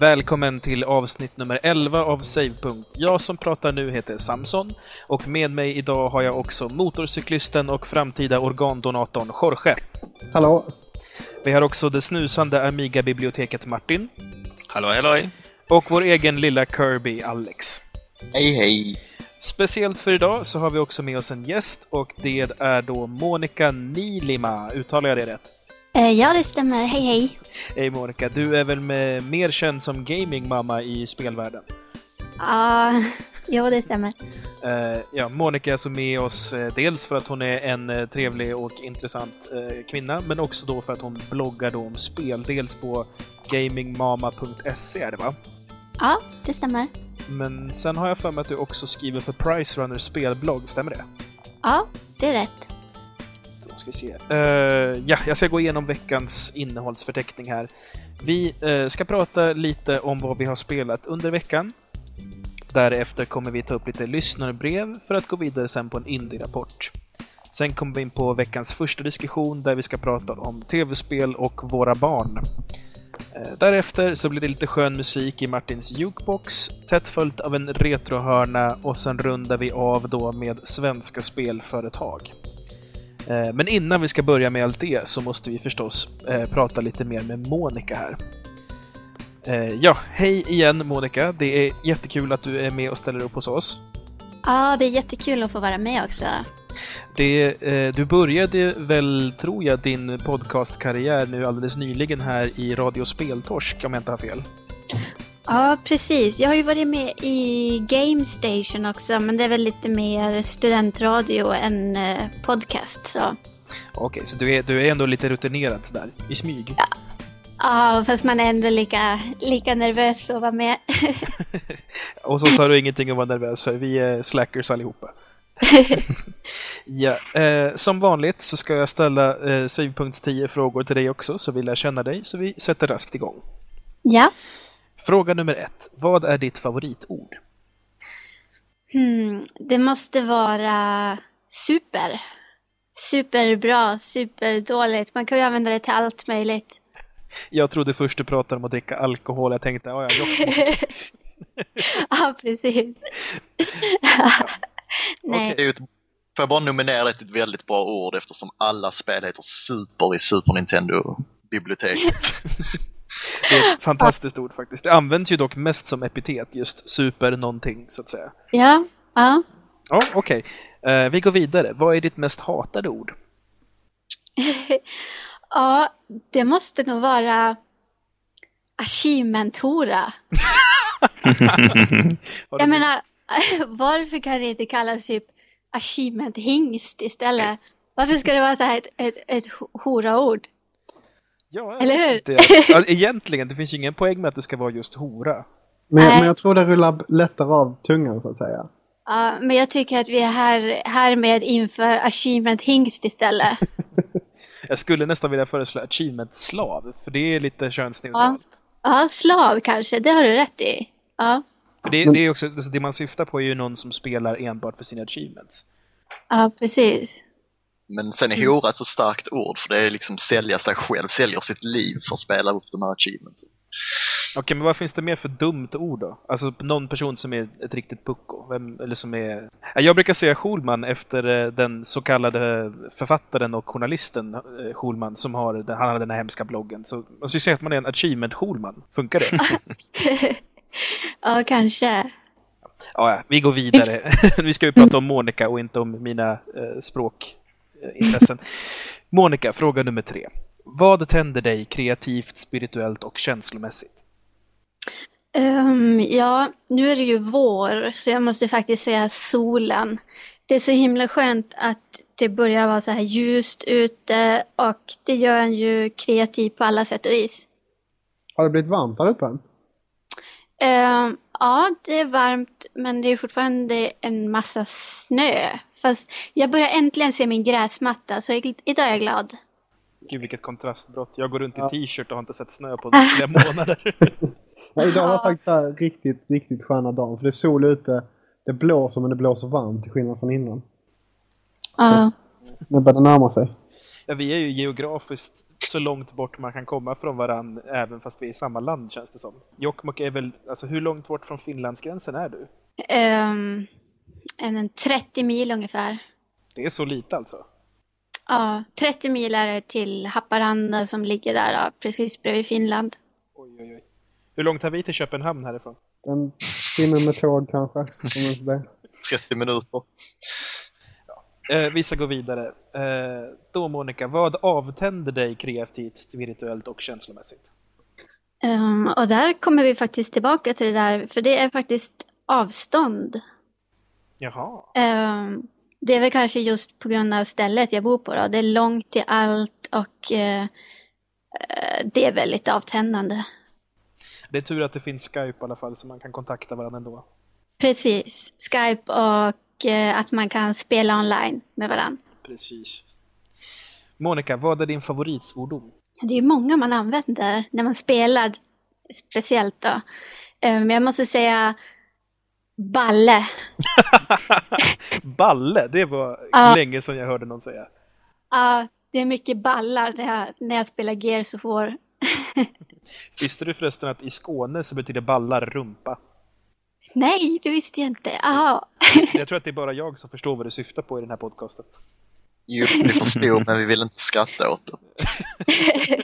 Välkommen till avsnitt nummer 11 av Savepunkt. Jag som pratar nu heter Samson och med mig idag har jag också motorcyklisten och framtida organdonatorn Jorge. Hallå! Vi har också det snusande Amiga-biblioteket Martin. Hallå, hallå! Och vår egen lilla Kirby Alex. Hej, hej! Speciellt för idag så har vi också med oss en gäst och det är då Monica Nilima. Uttalar jag det rätt? Eh, ja, det stämmer. Hej, hej. Hej Monica, du är väl med, mer känd som gamingmamma i spelvärlden? Ja, uh, jo, det stämmer. Uh, ja, Monica är alltså med oss uh, dels för att hon är en trevlig och intressant kvinna, men också då för att hon bloggar om spel. Dels på gamingmama.se är det va? Ja, det stämmer. Men sen har jag för mig att du också skriver för Price Runner spelblogg, stämmer det? Ja, det är rätt. Vi se. Uh, ja, jag ska gå igenom veckans innehållsförteckning här. Vi uh, ska prata lite om vad vi har spelat under veckan. Därefter kommer vi ta upp lite lyssnarbrev för att gå vidare sen på en indie-rapport. Sen kommer vi in på veckans första diskussion där vi ska prata om tv-spel och våra barn. Eh, därefter så blir det lite skön musik i Martins jukebox, tätt följt av en retrohörna och sen rundar vi av då med svenska spelföretag. Men innan vi ska börja med allt det så måste vi förstås prata lite mer med Monica här. Ja, hej igen Monica! Det är jättekul att du är med och ställer upp hos oss. Ja, det är jättekul att få vara med också. Det, eh, du började väl, tror jag, din podcastkarriär nu alldeles nyligen här i Radio Speltorsk, om jag inte har fel? Ja, precis. Jag har ju varit med i Game Station också, men det är väl lite mer studentradio än eh, podcast. Så. Okej, okay, så du är, du är ändå lite rutinerad där, i smyg? Ja. Ja, fast man är ändå lika, lika nervös för att vara med. Och så sa du ingenting att vara nervös för, vi är slackers allihopa. ja, eh, som vanligt så ska jag ställa eh, Savepunkts 10 frågor till dig också, så vi lär känna dig, så vi sätter raskt igång. Ja. Fråga nummer ett. Vad är ditt favoritord? Hmm, det måste vara super. Superbra, superdåligt. Man kan ju använda det till allt möjligt. Jag trodde först du pratade om att dricka alkohol. Jag tänkte, ja, ja, ja, precis. Nej. Okay. Får jag bara nominera det till ett väldigt bra ord eftersom alla spel heter Super i Super Nintendo-biblioteket. det är ett fantastiskt ord faktiskt. Det används ju dock mest som epitet, just super någonting så att säga. Ja, ja. Ja, okej. Okay. Uh, vi går vidare. Vad är ditt mest hatade ord? ja, det måste nog vara achievement-hora. jag menar, varför kan det inte kallas typ achievement hingst istället? Varför ska det vara så här ett, ett, ett hora-ord? Ja, Eller hur? Alltså, egentligen, det finns ingen poäng med att det ska vara just hora. Men, men jag tror det rullar lättare av tungan så att säga. Ja, men jag tycker att vi är här, härmed inför achievement hingst istället. jag skulle nästan vilja föreslå achievement slav, för det är lite könsneutralt. Ja. ja, slav kanske, det har du rätt i. Ja. För det, det är också, alltså det man syftar på är ju någon som spelar enbart för sina achievements. Ja, precis. Men sen är hora ett så starkt ord för det är liksom sälja sig själv, säljer sitt liv för att spela upp de här achievements. Okej, okay, men vad finns det mer för dumt ord då? Alltså någon person som är ett riktigt pucko? Vem, eller som är... Jag brukar säga Schulman efter eh, den så kallade författaren och journalisten eh, Schulman som har, han har den här hemska bloggen. Så man ska säga att man är en achievement Schulman. Funkar det? ja, kanske. Ja, vi går vidare. vi ska ju prata om Monica och inte om mina eh, språkintressen. Monica, fråga nummer tre. Vad tänder dig kreativt, spirituellt och känslomässigt? Um, ja, nu är det ju vår, så jag måste faktiskt säga solen. Det är så himla skönt att det börjar vara så här ljust ute och det gör en ju kreativ på alla sätt och vis. Har det blivit varmt där uppe? Uh, ja, det är varmt men det är fortfarande en massa snö. Fast jag börjar äntligen se min gräsmatta så jag, idag är jag glad. Gud vilket kontrastbrott. Jag går runt i ja. t-shirt och har inte sett snö på flera månader. ja, idag var faktiskt så riktigt, riktigt sköna dagen. För det är sol ute. Det blåser men det blåser varmt till skillnad från innan. Ja. Det börjar närma sig. Ja, vi är ju geografiskt så långt bort man kan komma från varann även fast vi är i samma land känns det som. Jokkmokk är väl, alltså hur långt bort från Finlandsgränsen är du? Um, en 30 mil ungefär. Det är så lite alltså? Ja, 30 mil är det till Haparanda som ligger där ja, precis bredvid Finland. Oj, oj, oj. Hur långt har vi till Köpenhamn härifrån? En timme med tåg kanske. Om inte det. 30 minuter. Eh, vi ska gå vidare. Eh, då Monica, vad avtänder dig kreativt, spirituellt och känslomässigt? Um, och där kommer vi faktiskt tillbaka till det där, för det är faktiskt avstånd. Jaha. Um, det är väl kanske just på grund av stället jag bor på då. Det är långt till allt och uh, det är väldigt avtändande. Det är tur att det finns Skype i alla fall så man kan kontakta varandra ändå. Precis. Skype och att man kan spela online med varandra. Precis. Monica, vad är din favoritsvordom? Det är många man använder när man spelar, speciellt då. Men um, jag måste säga Balle. balle, det var uh, länge sedan jag hörde någon säga. Ja, det är mycket ballar när jag, när jag spelar Gears of War. Visste du förresten att i Skåne så betyder ballar rumpa? Nej, det visste jag inte. Aha. jag tror att det är bara jag som förstår vad du syftar på i den här podcasten. Jo, vi förstod men vi vill inte skratta åt det.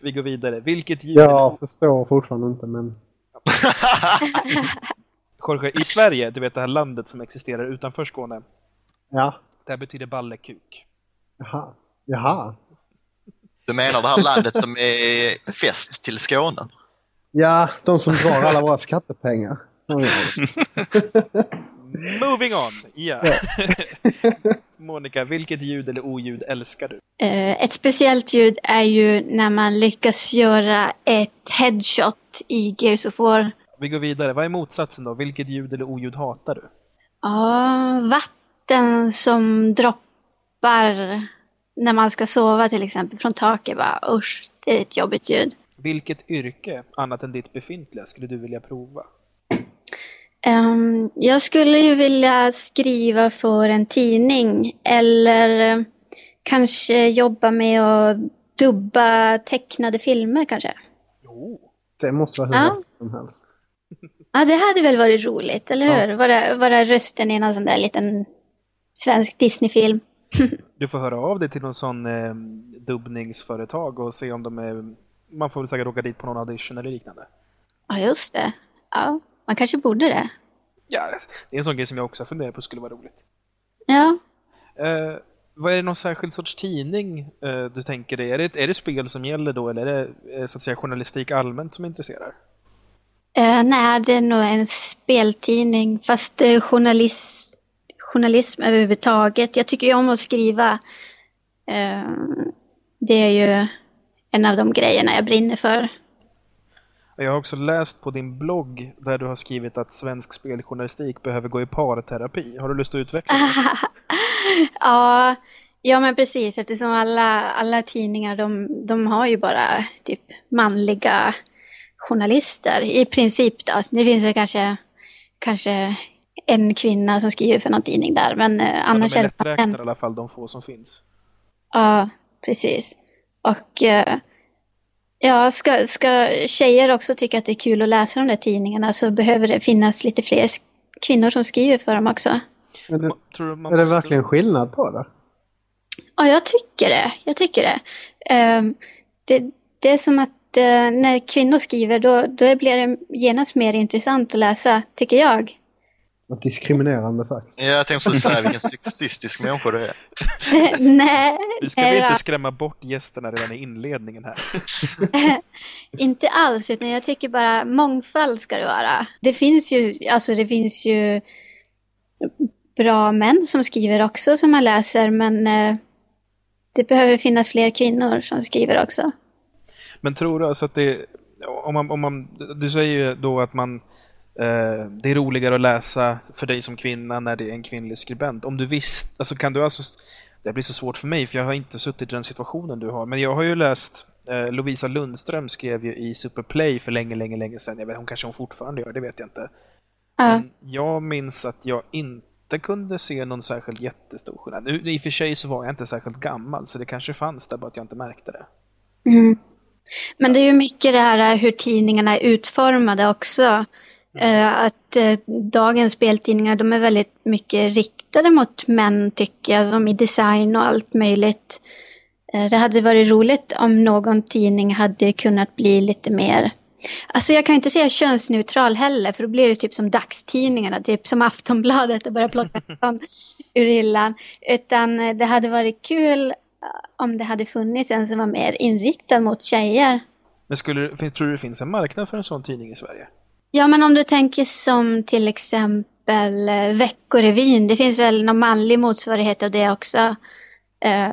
vi går vidare. Vilket ljud? Jag förstår fortfarande inte men... Jorge, i Sverige, du vet det här landet som existerar utanför Skåne. Ja. Det här betyder ballekuk. Jaha. Jaha. Du menar det här landet som är fäst till Skåne? Ja, de som drar alla våra skattepengar. Moving on! Ja. Monica, vilket ljud eller oljud älskar du? Uh, ett speciellt ljud är ju när man lyckas göra ett headshot i Gears of War. Vi går vidare. Vad är motsatsen då? Vilket ljud eller oljud hatar du? Ja, vatten som droppar när man ska sova till exempel från taket. Bara, usch, det är ett jobbigt ljud. Vilket yrke, annat än ditt befintliga, skulle du vilja prova? Um, jag skulle ju vilja skriva för en tidning eller uh, kanske jobba med att dubba tecknade filmer kanske. Oh. Det måste vara hur ja. som helst. Ja, det hade väl varit roligt, eller hur? Ja. Vara, vara rösten i någon sån där liten svensk Disney-film. du får höra av dig till någon sån eh, dubbningsföretag och se om de är... Man får väl säkert åka dit på någon audition eller liknande. Ja, just det. Ja, man kanske borde det. Ja, det är en sån grej som jag också funderar på skulle vara roligt. Ja. Eh, vad är det någon särskild sorts tidning eh, du tänker dig? Är det, är det spel som gäller då eller är det eh, så att säga journalistik allmänt som intresserar? Uh, nej, det är nog en speltidning, fast uh, journalist, journalism överhuvudtaget. Jag tycker ju om att skriva. Uh, det är ju en av de grejerna jag brinner för. Jag har också läst på din blogg där du har skrivit att svensk speljournalistik behöver gå i parterapi. Har du lust att utveckla det? ja, ja, men precis eftersom alla, alla tidningar de, de har ju bara typ manliga journalister i princip då. Det finns väl kanske, kanske en kvinna som skriver för någon tidning där. Men eh, annars ja, de är lätträknade i alla fall, de få som finns. Ja, precis. Och eh, ja, ska, ska tjejer också tycka att det är kul att läsa de där tidningarna så behöver det finnas lite fler kvinnor som skriver för dem också. Men det, är det måste... verkligen skillnad på det? Ja, jag tycker det. Jag tycker det. Um, det, det är som att eh, när kvinnor skriver då, då blir det genast mer intressant att läsa, tycker jag. Vad diskriminerande sagt. Ja, jag tänkte precis säga vilken sexistisk människa du är. nej. Du ska vi inte skrämma bort gästerna redan i inledningen här. inte alls, utan jag tycker bara mångfald ska det vara. Det finns ju, alltså det finns ju bra män som skriver också som man läser, men eh, det behöver finnas fler kvinnor som skriver också. Men tror du alltså att det, om man, om man, du säger ju då att man, det är roligare att läsa för dig som kvinna när det är en kvinnlig skribent. Om du visst, alltså kan du alltså, det blir så svårt för mig för jag har inte suttit i den situationen du har, men jag har ju läst eh, Lovisa Lundström skrev ju i Superplay för länge, länge, länge sedan. Jag vet, hon kanske hon fortfarande gör, det vet jag inte. Uh. Men jag minns att jag inte inte kunde se någon särskilt jättestor skillnad. Nu, I och för sig så var jag inte särskilt gammal, så det kanske fanns där, bara att jag inte märkte det. Mm. Men det är ju mycket det här hur tidningarna är utformade också. Uh, att uh, dagens speltidningar de är väldigt mycket riktade mot män tycker jag, som i design och allt möjligt. Uh, det hade varit roligt om någon tidning hade kunnat bli lite mer Alltså jag kan inte säga könsneutral heller för då blir det typ som dagstidningarna, typ som Aftonbladet och börja plocka ur hyllan. Utan det hade varit kul om det hade funnits en som var mer inriktad mot tjejer. Men skulle, tror du det finns en marknad för en sån tidning i Sverige? Ja, men om du tänker som till exempel eh, Veckorevyn. Det finns väl någon manlig motsvarighet av det också. Eh,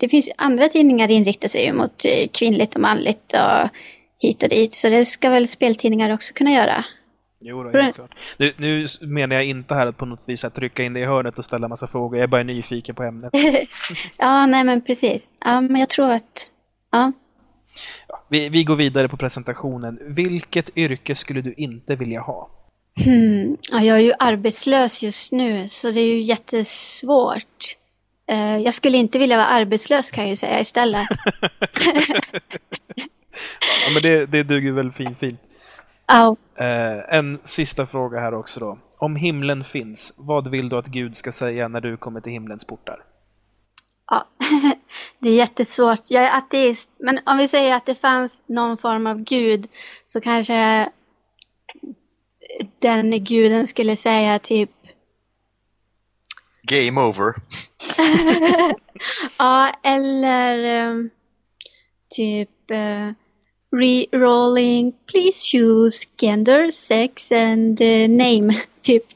det finns andra tidningar inriktar sig ju mot eh, kvinnligt och manligt och hit och dit. Så det ska väl speltidningar också kunna göra. Jo, då, helt klart. Nu, nu menar jag inte här att på något vis att trycka in det i hörnet och ställa massa frågor. Jag är bara nyfiken på ämnet. ja, nej men precis. Ja, men jag tror att... Ja. Ja vi, vi går vidare på presentationen. Vilket yrke skulle du inte vilja ha? Hmm. Ja, jag är ju arbetslös just nu, så det är ju jättesvårt. Uh, jag skulle inte vilja vara arbetslös kan jag ju säga istället. ja, men det, det duger väl fint fint. Oh. Eh, en sista fråga här också då. Om himlen finns, vad vill du att Gud ska säga när du kommer till himlens portar? Ja, det är jättesvårt. Jag är ateist, men om vi säger att det fanns någon form av Gud så kanske den guden skulle säga typ Game over. ja, eller um, typ uh, re-rolling, please choose gender, sex and uh, name, typ.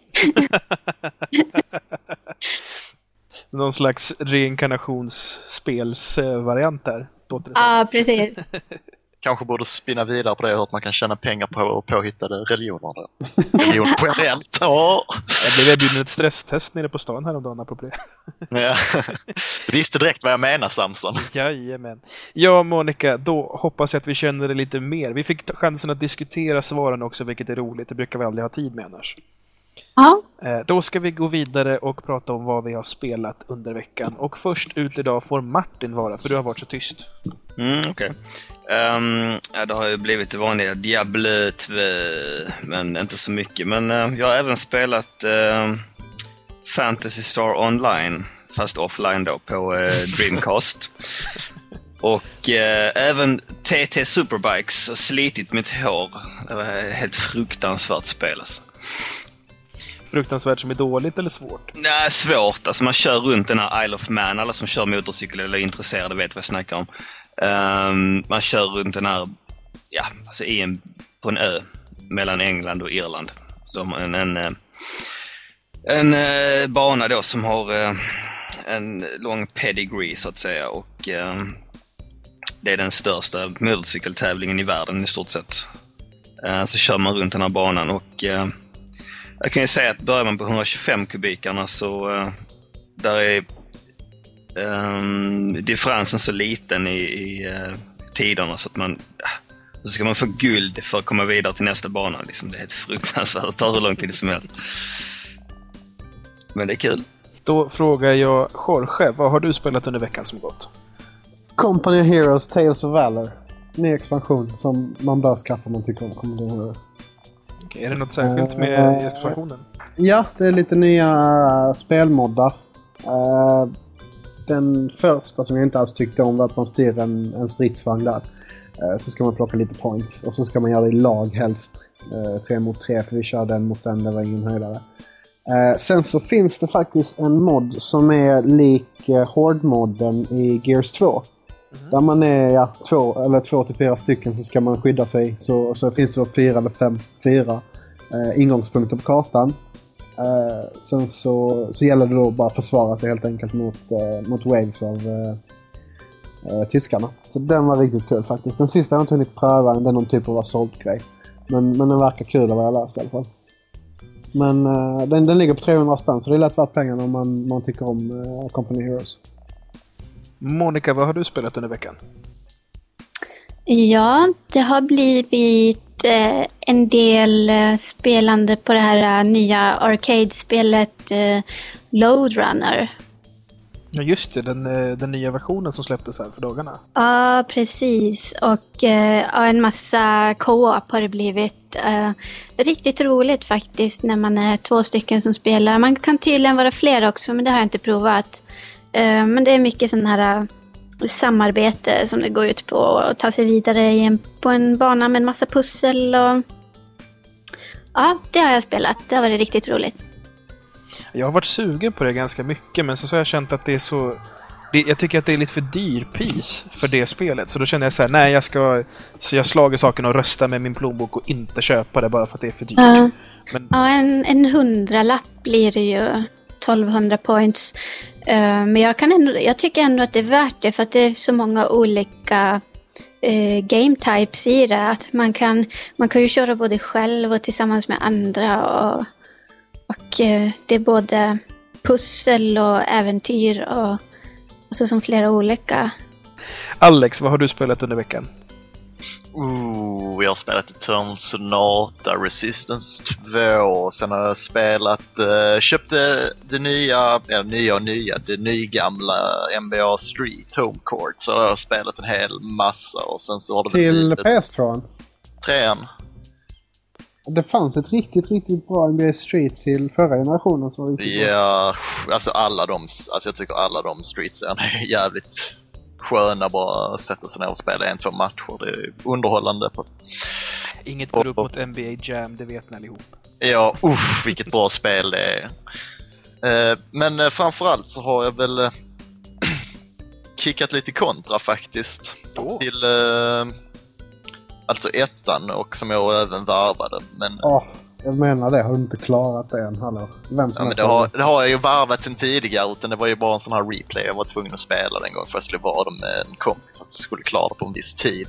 Någon slags reinkarnationsspelsvariant där. Ja, ah, precis. Kanske borde spinna vidare på det, hur att man kan tjäna pengar på påhittade religioner. Religion generellt. Oh. Jag blev erbjuden ett stresstest nere på stan häromdagen apropå det. ja. Du visste direkt vad jag menar Samson. Jajamän. Ja, Monica, då hoppas jag att vi känner det lite mer. Vi fick chansen att diskutera svaren också, vilket är roligt. Det brukar vi aldrig ha tid med annars. Ja. Eh, då ska vi gå vidare och prata om vad vi har spelat under veckan. Och först ut idag får Martin vara, för du har varit så tyst. Mm, okej. Okay. Um, ehm, ja, det har ju blivit det vanliga Diablo 2, men inte så mycket. Men uh, jag har även spelat uh, Fantasy Star Online, fast offline då, på uh, Dreamcast. Och eh, även TT Superbikes har slitit mitt hår. Det var ett helt fruktansvärt spel alltså fruktansvärt som är dåligt eller svårt? Nej, svårt. Alltså man kör runt den här Isle of Man. Alla som kör motorcykel eller är intresserade vet vad jag snackar om. Um, man kör runt den här, ja, alltså i en, på en ö mellan England och Irland. Så de har en, en, eh, en, en bana då som har eh, en lång pedigree så att säga och um, det är den största motorcykeltävlingen i världen i stort sett. Uh, så kör man runt den här banan och jag kan ju säga att börjar man på 125 kubikarna så uh, där är um, differensen så liten i, i uh, tiderna så att man så ska man få guld för att komma vidare till nästa bana. Liksom, det är helt fruktansvärt. Det tar hur lång tid som helst. Men det är kul. Då frågar jag Jorge, vad har du spelat under veckan som gått? Company Heroes Tales of Valor. Ny expansion som man bör skaffa om man tycker om Company Heroes. Är det något särskilt med uh, expansionen? Ja, det är lite nya spelmoddar. Uh, den första som jag inte alls tyckte om var att man styr en, en stridsvagn där. Uh, så ska man plocka lite points och så ska man göra det i lag helst. Tre mot tre för vi körde en mot en, det var ingen höjdare. Sen så finns det faktiskt en mod som är lik uh, Horde-modden i Gears 2. Mm. Där man är ja, två eller två till fyra stycken så ska man skydda sig. Så, så finns det då fyra eller fem, fyra eh, ingångspunkter på kartan. Eh, sen så, så gäller det då bara att försvara sig helt enkelt mot, eh, mot waves av eh, eh tyskarna. Så den var riktigt kul faktiskt. Den sista har jag inte hunnit pröva Det är någon typ av assault-grej. Men, men den verkar kul av vad jag läst i alla fall. Men uh, den, den ligger på 300 spänn så det är lätt värt pengarna om man, man tycker om uh, Company Heroes. Monica, vad har du spelat under veckan? Ja, det har blivit eh, en del eh, spelande på det här eh, nya arcade-spelet eh, Loadrunner. Ja, just det. Den, eh, den nya versionen som släpptes här för dagarna. Ja, precis. Och eh, ja, en massa co-op har det blivit. Riktigt roligt faktiskt när man är två stycken som spelar. Man kan tydligen vara fler också, men det har jag inte provat. Eh, men det är mycket sån här eh, samarbete som det går ut på att ta sig vidare på en bana med en massa pussel och... Ja, det har jag spelat. Det har varit riktigt roligt. Jag har varit sugen på det ganska mycket, men så, så har jag känt att det är så... Det, jag tycker att det är lite för dyr pris för det spelet. Så då känner jag så här, nej jag ska... Så jag slager saken och röstar med min plånbok och inte köpa det bara för att det är för dyrt. Ja. Men Ja, en, en hundralapp blir det ju. 1200 points. Eh, men jag, kan ändå, jag tycker ändå att det är värt det för att det är så många olika eh, game types i det. Att man kan, man kan ju köra både själv och tillsammans med andra. Och, och eh, det är både pussel och äventyr och alltså som flera olika. Alex, vad har du spelat under veckan? Ooh, jag har spelat Eternal Sonata, Resistance 2, sen har jag spelat, uh, köpte det nya, ja nya och nya, det nygamla NBA Street Home Court. Så har jag spelat en hel massa och sen så har det Till blivit PS2. trean. Det fanns ett riktigt, riktigt bra NBA Street till förra generationen som var riktigt bra. Ja, alltså alla de, alltså jag tycker alla de streetsen är jävligt sköna bara att sätta sig ner och spela en, två matcher. Det är underhållande. På, Inget går upp mot NBA Jam, det vet ni allihop. Ja, usch vilket bra spel det är. Eh, men eh, framförallt så har jag väl eh, kickat lite kontra faktiskt. Åh. Till eh, alltså ettan och som jag även varvade. Men, Åh, jag menar det. Har du inte klarat det än? Hallå? Vem som ja, men det, har, det har jag ju varvat sen tidigare utan det var ju bara en sån här replay jag var tvungen att spela den gången för jag skulle vara med en kompis så att jag skulle klara det på en viss tid.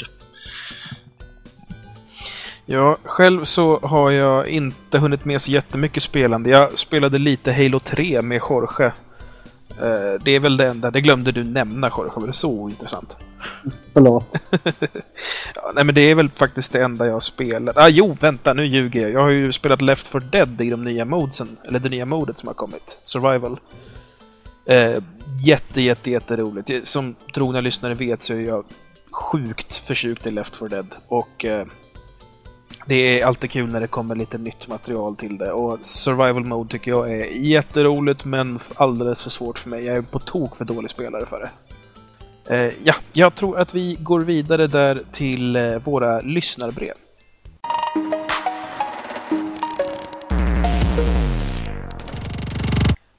Ja, själv så har jag inte hunnit med så jättemycket spelande. Jag spelade lite Halo 3 med Jorge. Eh, Det är väl det enda. Det glömde du nämna Jorge, det så ointressant? Förlåt. Ja, nej men det är väl faktiskt det enda jag har spelat. Ah, jo, vänta, nu ljuger jag. Jag har ju spelat Left 4 Dead i de nya modesen. Eller det nya modet som har kommit. Survival. Eh, jätte, jätte, jätteroligt. Som trogna lyssnare vet så är jag sjukt förtjukt i Left 4 Dead. Och eh, det är alltid kul när det kommer lite nytt material till det. Och Survival Mode tycker jag är jätteroligt men alldeles för svårt för mig. Jag är på tok för dålig spelare för det. Eh, ja, jag tror att vi går vidare där till eh, våra lyssnarbrev.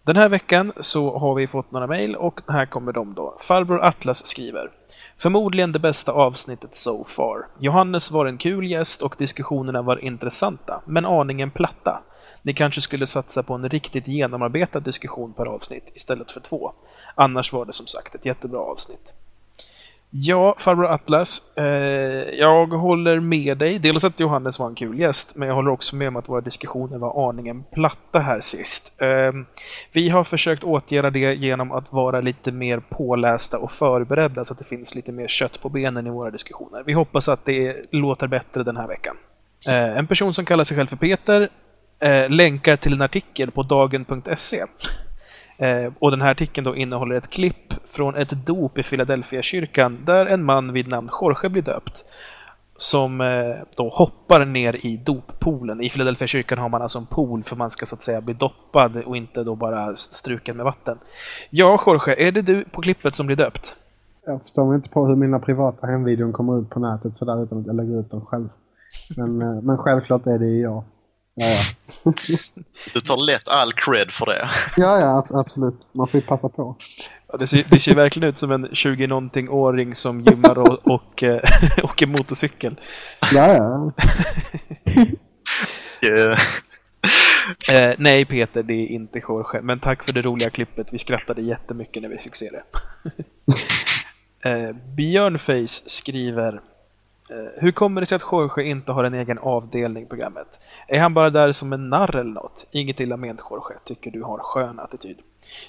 Den här veckan så har vi fått några mejl och här kommer de då. Farbror Atlas skriver. Förmodligen det bästa avsnittet so far. Johannes var en kul gäst och diskussionerna var intressanta, men aningen platta. Ni kanske skulle satsa på en riktigt genomarbetad diskussion per avsnitt istället för två. Annars var det som sagt ett jättebra avsnitt. Ja, farbror Atlas. Eh, jag håller med dig. Dels att Johannes var en kul gäst, men jag håller också med om att våra diskussioner var aningen platta här sist. Eh, vi har försökt åtgärda det genom att vara lite mer pålästa och förberedda så att det finns lite mer kött på benen i våra diskussioner. Vi hoppas att det låter bättre den här veckan. Eh, en person som kallar sig själv för Peter eh, länkar till en artikel på dagen.se. Eh, och den här artikeln då innehåller ett klipp från ett dop i Philadelphia-kyrkan där en man vid namn Jorge blir döpt. Som eh, då hoppar ner i doppoolen. I Philadelphia-kyrkan har man alltså en pool för man ska så att säga bli doppad och inte då bara struken med vatten. Ja, Jorge, är det du på klippet som blir döpt? Jag förstår mig inte på hur mina privata hemvideon kommer ut på nätet sådär utan att jag lägger ut dem själv. Men, eh, men självklart är det ju jag. Ja, ja. Du tar lätt all cred för det. ja, ja ab- absolut. Man får ju passa på. Ja, det, ser, det ser verkligen ut som en 20-någonting-åring som gymmar och, och eh, åker motorcykel. Ja, ja. Eh, Eh, nej Peter, det är inte Jorge. Men tack för det roliga klippet. Vi skrattade jättemycket när vi fick se det. eh, Björnface skriver Hur kommer det sig att Jorge inte har en egen avdelning i programmet? Är han bara där som en narr eller något? Inget illa ment Jorge, tycker du har skön attityd.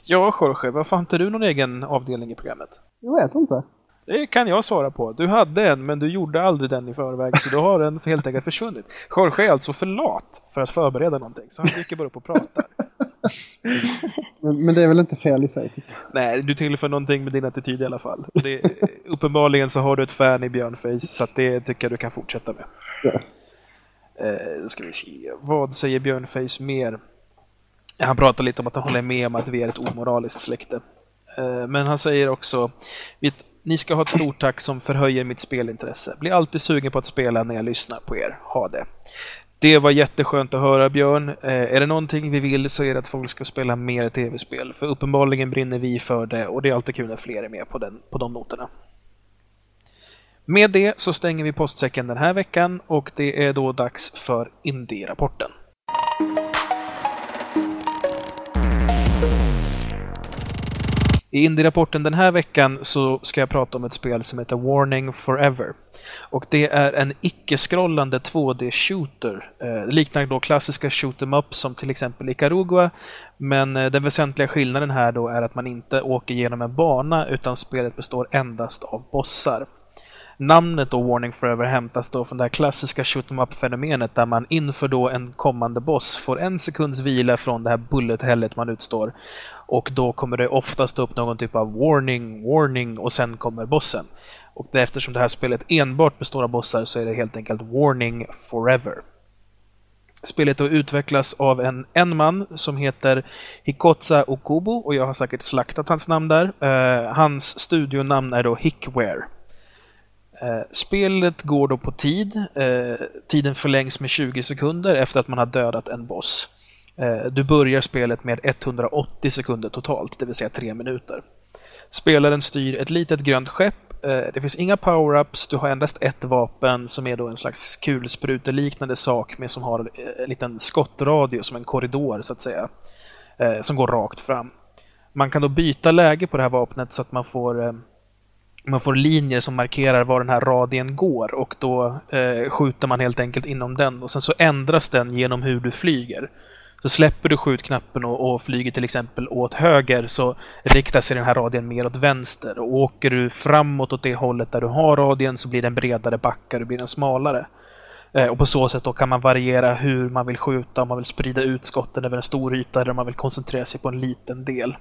Ja Jorge, varför har inte du någon egen avdelning i programmet? Jag vet inte. Det kan jag svara på. Du hade en, men du gjorde aldrig den i förväg, så då har den helt enkelt försvunnit. Jorge är alltså för lat för att förbereda någonting, så han dyker bara upp och pratar. Men, men det är väl inte fel i sig? Typ. Nej, du tillför någonting med din attityd i alla fall. Det, uppenbarligen så har du ett fan i Björnface, så det tycker jag du kan fortsätta med. Ja. Eh, ska vi se. Vad säger Björnface mer? Han pratar lite om att han håller med om att vi är ett omoraliskt släkte. Eh, men han säger också "Vi- ni ska ha ett stort tack som förhöjer mitt spelintresse. Blir alltid sugen på att spela när jag lyssnar på er. Ha det. Det var jätteskönt att höra Björn. Eh, är det någonting vi vill så är det att folk ska spela mer tv-spel. För uppenbarligen brinner vi för det och det är alltid kul när fler är med på, den, på de noterna. Med det så stänger vi postsäcken den här veckan och det är då dags för Indie-rapporten. I Indie-rapporten den här veckan så ska jag prata om ett spel som heter Warning Forever. Och det är en icke-scrollande 2D-shooter. Eh, det liknar då klassiska shoot em up som till exempel Icarugua. Men eh, den väsentliga skillnaden här då är att man inte åker genom en bana utan spelet består endast av bossar. Namnet då Warning Forever hämtas då från det här klassiska shoot em up-fenomenet där man inför då en kommande boss får en sekunds vila från det här bullet-hellet man utstår. Och då kommer det oftast upp någon typ av warning, warning och sen kommer bossen. Och eftersom det här spelet enbart består av bossar så är det helt enkelt Warning Forever. Spelet då utvecklas av en, en man som heter Hikotsa Okubo och jag har säkert slaktat hans namn där. Uh, hans studionamn är då Hickware. Eh, spelet går då på tid. Eh, tiden förlängs med 20 sekunder efter att man har dödat en boss. Eh, du börjar spelet med 180 sekunder totalt, det vill säga 3 minuter. Spelaren styr ett litet grönt skepp. Det finns inga power-ups, du har endast ett vapen som är då en slags kulspruteliknande sak med som har en liten skottradio som en korridor så att säga. Som går rakt fram. Man kan då byta läge på det här vapnet så att man får man får linjer som markerar var den här radien går och då eh, skjuter man helt enkelt inom den och sen så ändras den genom hur du flyger. Så släpper du skjutknappen och, och flyger till exempel åt höger så riktar sig den här radien mer åt vänster. Och åker du framåt åt det hållet där du har radien så blir den bredare backar och blir den smalare. Eh, och på så sätt då kan man variera hur man vill skjuta, om man vill sprida ut skotten över en stor yta eller om man vill koncentrera sig på en liten del.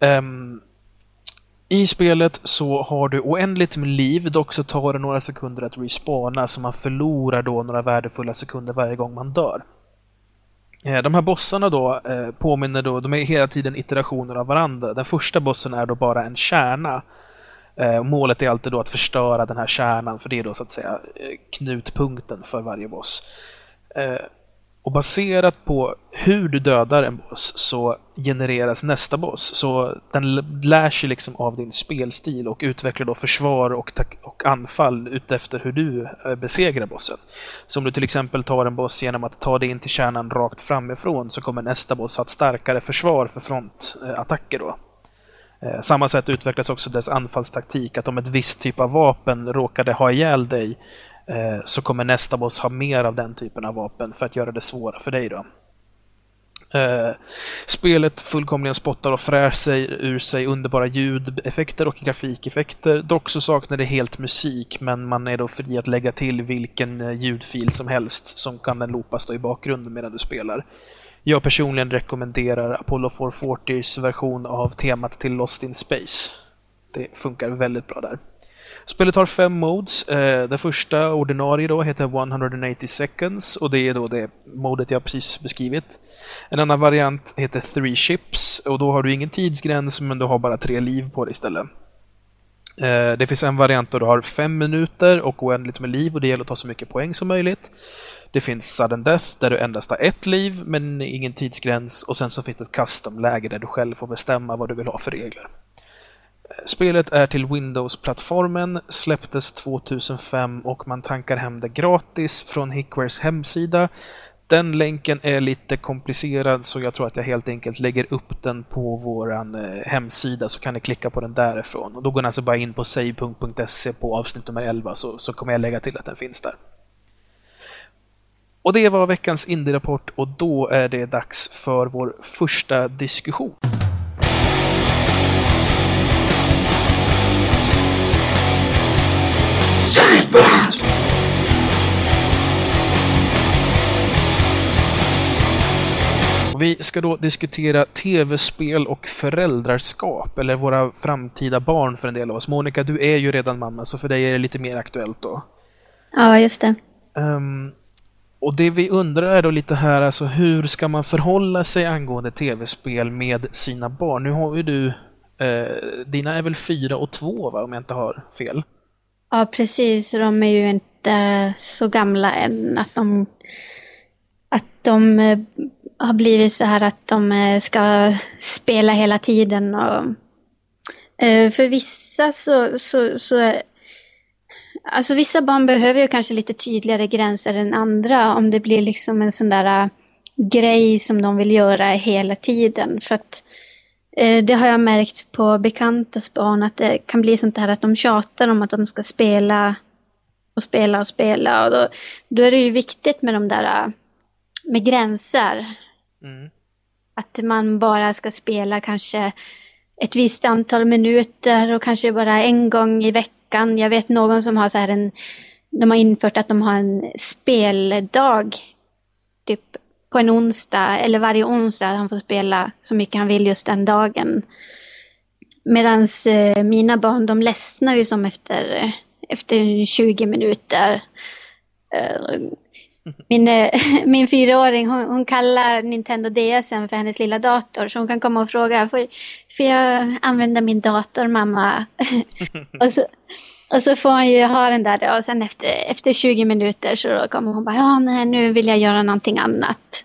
Ehm, i spelet så har du oändligt med liv, dock så tar det några sekunder att respawna så man förlorar då några värdefulla sekunder varje gång man dör. Eh, de här bossarna då eh, påminner då, de är hela tiden iterationer av varandra. Den första bossen är då bara en kärna. Eh, målet är alltid då att förstöra den här kärnan, för det är då så att säga knutpunkten för varje boss. Och baserat på hur du dödar en boss så genereras nästa boss. Så den lär sig liksom av din spelstil och utvecklar då försvar och, och anfall utefter hur du eh, besegrar bossen. Så om du till exempel tar en boss genom att ta dig in till kärnan rakt framifrån så kommer nästa boss ha ett starkare försvar för frontattacker då. Eh, samma sätt utvecklas också dess anfallstaktik, att om ett visst typ av vapen råkade ha ihjäl dig Eh, så kommer nästa boss ha mer av den typen av vapen för att göra det svårare för dig då. Eh, spelet fullkomligen spottar och frär sig ur sig underbara ljudeffekter och grafikeffekter. Dock så saknar det helt musik, men man är då fri att lägga till vilken eh, ljudfil som helst som kan den loopas då i bakgrunden medan du spelar. Jag personligen rekommenderar Apollo 440s version av temat till Lost in Space. Det funkar väldigt bra där. Spelet har fem modes. Eh, det första ordinarie då heter 180 seconds och det är då det modet jag precis beskrivit. En annan variant heter Three Ships och då har du ingen tidsgräns men du har bara tre liv på dig istället. Eh, Det finns en variant där du har fem minuter och oändligt med liv och det gäller att ta så mycket poäng som möjligt. Det finns sudden death där du endast har ett liv men ingen tidsgräns och sen så finns det ett custom-läge där du själv får bestämma vad du vill ha för regler. Spelet är till Windows-plattformen, släpptes 2005 och man tankar hem det gratis från Hickwares hemsida. Den länken är lite komplicerad så jag tror att jag helt enkelt lägger upp den på våran eh, hemsida så kan ni klicka på den därifrån. Och då går ni alltså bara in på save.se på avsnitt nummer 11 så, så kommer jag lägga till att den finns där. Och det var veckans Indie-rapport och då är det dags för vår första diskussion. Bad! Vi ska då diskutera tv-spel och föräldraskap, eller våra framtida barn för en del av oss. Monica, du är ju redan mamma, så för dig är det lite mer aktuellt då. Ja, just det. Um, och det vi undrar är då lite här, alltså hur ska man förhålla sig angående tv-spel med sina barn? Nu har ju du, eh, dina är väl fyra och två va, om jag inte har fel? Ja, precis. De är ju inte så gamla än att de, att de eh, har blivit så här att de eh, ska spela hela tiden. Och, eh, för vissa så, så, så Alltså vissa barn behöver ju kanske lite tydligare gränser än andra om det blir liksom en sån där grej som de vill göra hela tiden. För att det har jag märkt på bekantas barn att det kan bli sånt här att de tjatar om att de ska spela och spela och spela. Och då, då är det ju viktigt med de där uh, med gränser. Mm. Att man bara ska spela kanske ett visst antal minuter och kanske bara en gång i veckan veckan. Jag vet någon som har så här en, de har infört att de har en speldag. Typ på en onsdag, eller varje onsdag, han får spela så mycket han vill just den dagen. Medan eh, mina barn, de ledsnar ju som efter, efter 20 minuter. Eh, min, eh, min fyraåring hon, hon, kallar Nintendo DS för hennes lilla dator så hon kan komma och fråga får, får jag använda min dator mamma? och, så, och så får hon ju ha den där och sen efter, efter 20 minuter så kommer hon bara ja nej nu vill jag göra någonting annat.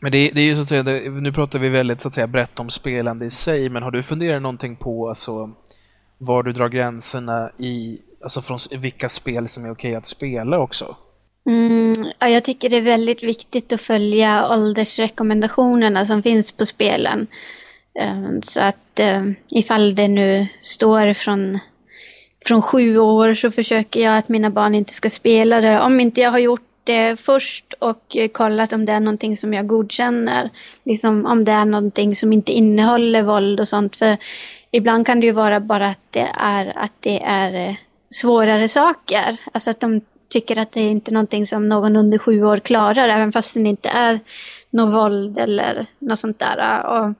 Men det, det är ju så att säga, det, nu pratar vi väldigt så att säga brett om spelande i sig men har du funderat någonting på alltså var du drar gränserna i, alltså från vilka spel som är okej att spela också? Mm, ja, jag tycker det är väldigt viktigt att följa åldersrekommendationerna som finns på spelen. Um, så att um, ifall det nu står från, från sju år så försöker jag att mina barn inte ska spela det. Om inte jag har gjort det först och eh, kollat om det är någonting som jag godkänner. Liksom om det är någonting som inte innehåller våld och sånt. För ibland kan det ju vara bara att det är, att det är eh, svårare saker. Alltså att de tycker att det är inte någonting som någon under sju år klarar, även fast det inte är något våld eller något sånt där. Och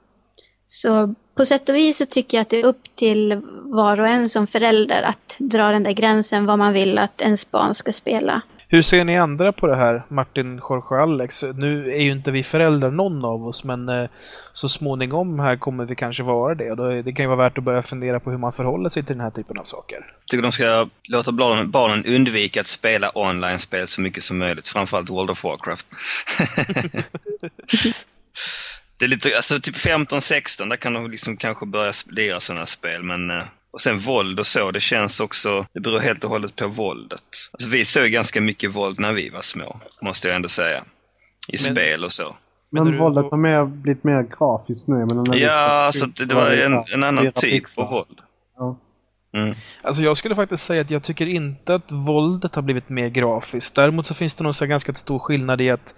så på sätt och vis så tycker jag att det är upp till var och en som förälder att dra den där gränsen vad man vill att ens barn ska spela. Hur ser ni andra på det här, Martin, Jorge och Alex? Nu är ju inte vi föräldrar någon av oss, men eh, så småningom här kommer vi kanske vara det. Och då, det kan ju vara värt att börja fundera på hur man förhåller sig till den här typen av saker. Jag tycker de ska låta barnen undvika att spela online-spel så mycket som möjligt, framförallt World of Warcraft. det är lite, alltså typ 15-16, där kan de liksom kanske börja lira sådana spel, men eh, och sen våld och så, det känns också, det beror helt och hållet på våldet. Alltså vi såg ganska mycket våld när vi var små, måste jag ändå säga. I men, spel och så. Men, men våldet har mer, blivit mer grafiskt nu. Men ja, alltså det, det var en, en annan typ av våld. Ja. Mm. Alltså jag skulle faktiskt säga att jag tycker inte att våldet har blivit mer grafiskt. Däremot så finns det nog så ganska stor skillnad i att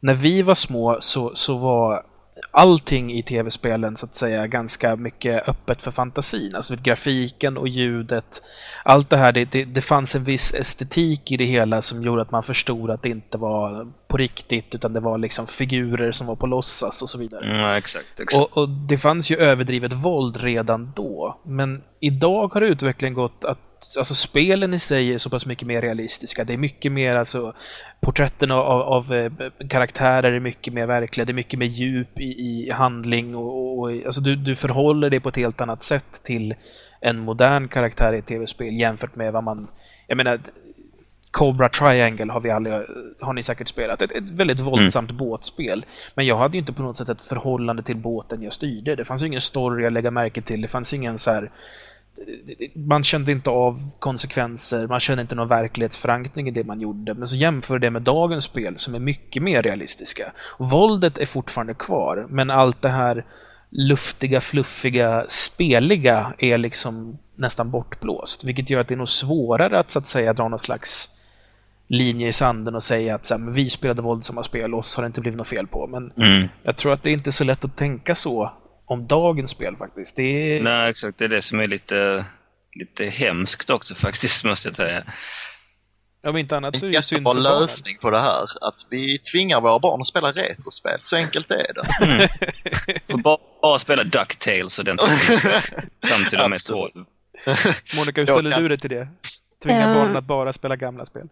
när vi var små så, så var allting i tv-spelen så att säga ganska mycket öppet för fantasin. Alltså grafiken och ljudet. Allt det här, det, det, det, fanns en viss estetik i det hela som gjorde att man förstod att det inte var på riktigt utan det var liksom figurer som var på låtsas och så vidare. Mm, exakt, exakt. Och, och det fanns ju överdrivet våld redan då. Men idag har utvecklingen gått att alltså spelen i sig är så pass mycket mer realistiska. Det är mycket mer alltså porträtten av, av eh, karaktärer är mycket mer verkliga. Det är mycket mer djup i, i handling och, och alltså du, du förhåller dig på ett helt annat sätt till en modern karaktär i ett tv-spel jämfört med vad man... Jag menar, Cobra Triangle har vi aldrig, har ni säkert spelat. Ett, ett väldigt mm. våldsamt mm. båtspel. Men jag hade ju inte på något sätt ett förhållande till båten jag styrde. Det fanns ju ingen story att lägga märke till. Det fanns ingen så här man kände inte av konsekvenser, man kände inte någon verklighetsförankring i det man gjorde. Men så jämför det med dagens spel som är mycket mer realistiska. våldet är fortfarande kvar, men allt det här luftiga, fluffiga, speliga är liksom nästan bortblåst. Vilket gör att det är nog svårare att så att säga dra någon slags linje i sanden och säga att så här, vi spelade våldsamma spel, oss har det inte blivit något fel på. Men mm. jag tror att det är inte är så lätt att tänka så om dagens spel faktiskt. Det är... Nej, exakt. Det är det som är lite, lite hemskt också faktiskt, måste jag säga. Om inte annat så är En det ju synd för barnen. lösning på det här. Att vi tvingar våra barn att spela retrospel. Så enkelt är det. Mm. Får bara, bara spela DuckTales och den typen av spel. Fram till de är Absolut. 12. Monica, hur ställer kan- du dig till det? Tvinga Eh. barnen att bara spela gamla spel?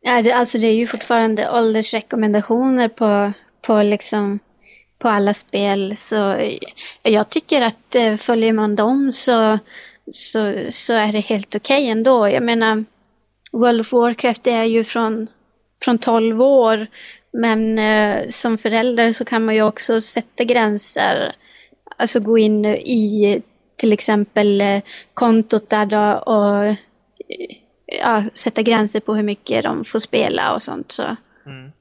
Ja, det, alltså det är ju fortfarande åldersrekommendationer på, på, liksom, på alla spel. Så jag tycker att eh, följer man dem så, så, så är det helt okej ändå. Jag menar, World of Warcraft är ju från, från 12 år. Men eh, som förälder så kan man ju också sätta gränser. Alltså gå in i till exempel eh, kontot där då och eh, ja, sätta gränser på hur mycket de får spela och sånt. Så. Mm.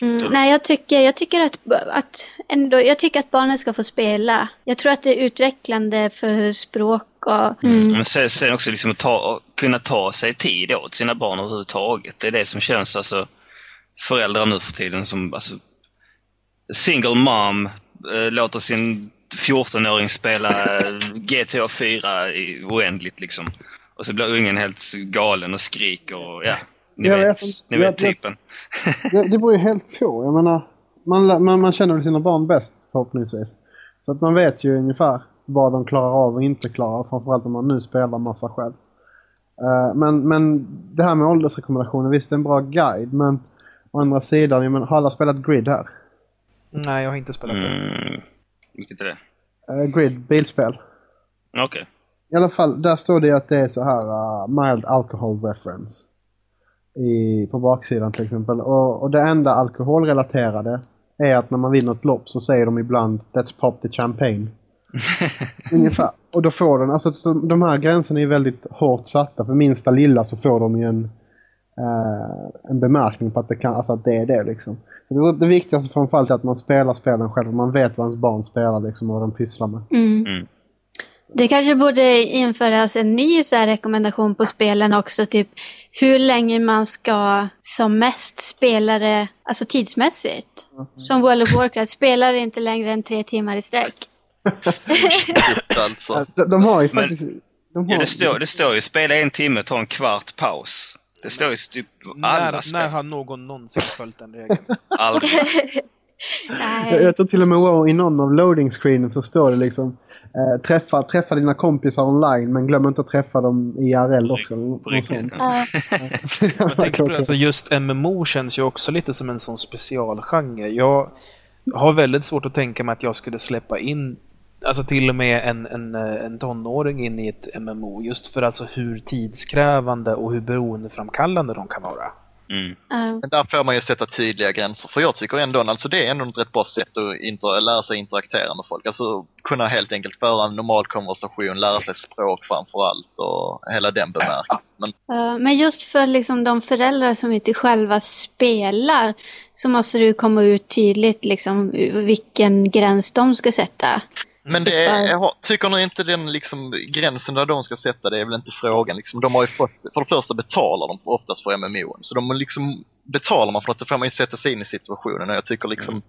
Mm, nej, jag tycker, jag tycker att, att ändå, jag tycker att barnen ska få spela. Jag tror att det är utvecklande för språk och... Mm. Men sen, sen också liksom att ta, kunna ta sig tid åt sina barn överhuvudtaget. Det är det som känns alltså föräldrar nu för tiden som alltså single mom eh, låter sin 14-åring spela eh, GTA 4 i oändligt liksom. Och så blir ungen helt galen och skriker och ja, ni Jag vet, vet ni vet jag- typen. Det, det beror ju helt på. Jag menar, man, man, man känner sina barn bäst förhoppningsvis. Så att man vet ju ungefär vad de klarar av och inte klarar av. Framförallt om man nu spelar massa själv. Eh, men, men det här med åldersrekommendationer, visst det är en bra guide. Men å andra sidan, jag menar, har alla spelat Grid här? Nej, jag har inte spelat det. Mm. Vilket är det? Eh, Grid, bilspel. Okej. I alla fall, där står det att det är så här uh, mild alcohol reference. I, på baksidan till exempel. Och, och det enda alkoholrelaterade är att när man vinner ett lopp så säger de ibland Let's pop the champagne. Ungefär. Och då får den, alltså så de här gränserna är väldigt hårt satta. För minsta lilla så får de ju en, eh, en bemärkning på att det, kan, alltså att det är det liksom. Det, det viktigaste framförallt är att man spelar spelen själv. och Man vet vad ens barn spelar liksom och vad de pysslar med. Mm. Mm. Det kanske borde införas en ny så här, rekommendation på spelen också, typ hur länge man ska som mest spela det, alltså tidsmässigt. Som World of Warcraft, spelar inte längre än tre timmar i sträck. Alltså. De, de har ju Men- faktiskt... De har, Ja, det, står, det står ju spela en timme, ta en kvart paus. Det står ju typ alla När, spel. när har någon någonsin följt den regeln? Aldrig. Jag, Nej. jag tror till och med wow, i någon av loading screenen så står det liksom eh, träffa, träffa dina kompisar online men glöm inte att träffa dem IRL också. På Något riktigt. sånt. Ja. Jag tänker på det, alltså just MMO känns ju också lite som en sån specialgenre. Jag har väldigt svårt att tänka mig att jag skulle släppa in Alltså till och med en, en, eh, en tonåring in i ett MMO just för alltså hur tidskrävande och hur beroendeframkallande de kan vara. Mm. Ja. Men där får man ju sätta tydliga gränser. För jag tycker ändå, alltså det är ändå ett rätt bra sätt att inter- lära sig interagera med folk. Alltså kunna helt enkelt föra en normal konversation, lära sig språk framför allt och hela den bemärkelsen. Men Ja, Men just för liksom de föräldrar som inte själva spelar så måste det komma ut tydligt liksom vilken gräns de ska sätta. Men det är, tycker ni inte den liksom gränsen där de ska sätta det är väl inte frågan liksom. De har ju fått, för det första betalar de oftast för MMO. Så de liksom, betalar man för något då får man ju sätta sig in i situationen och jag tycker liksom,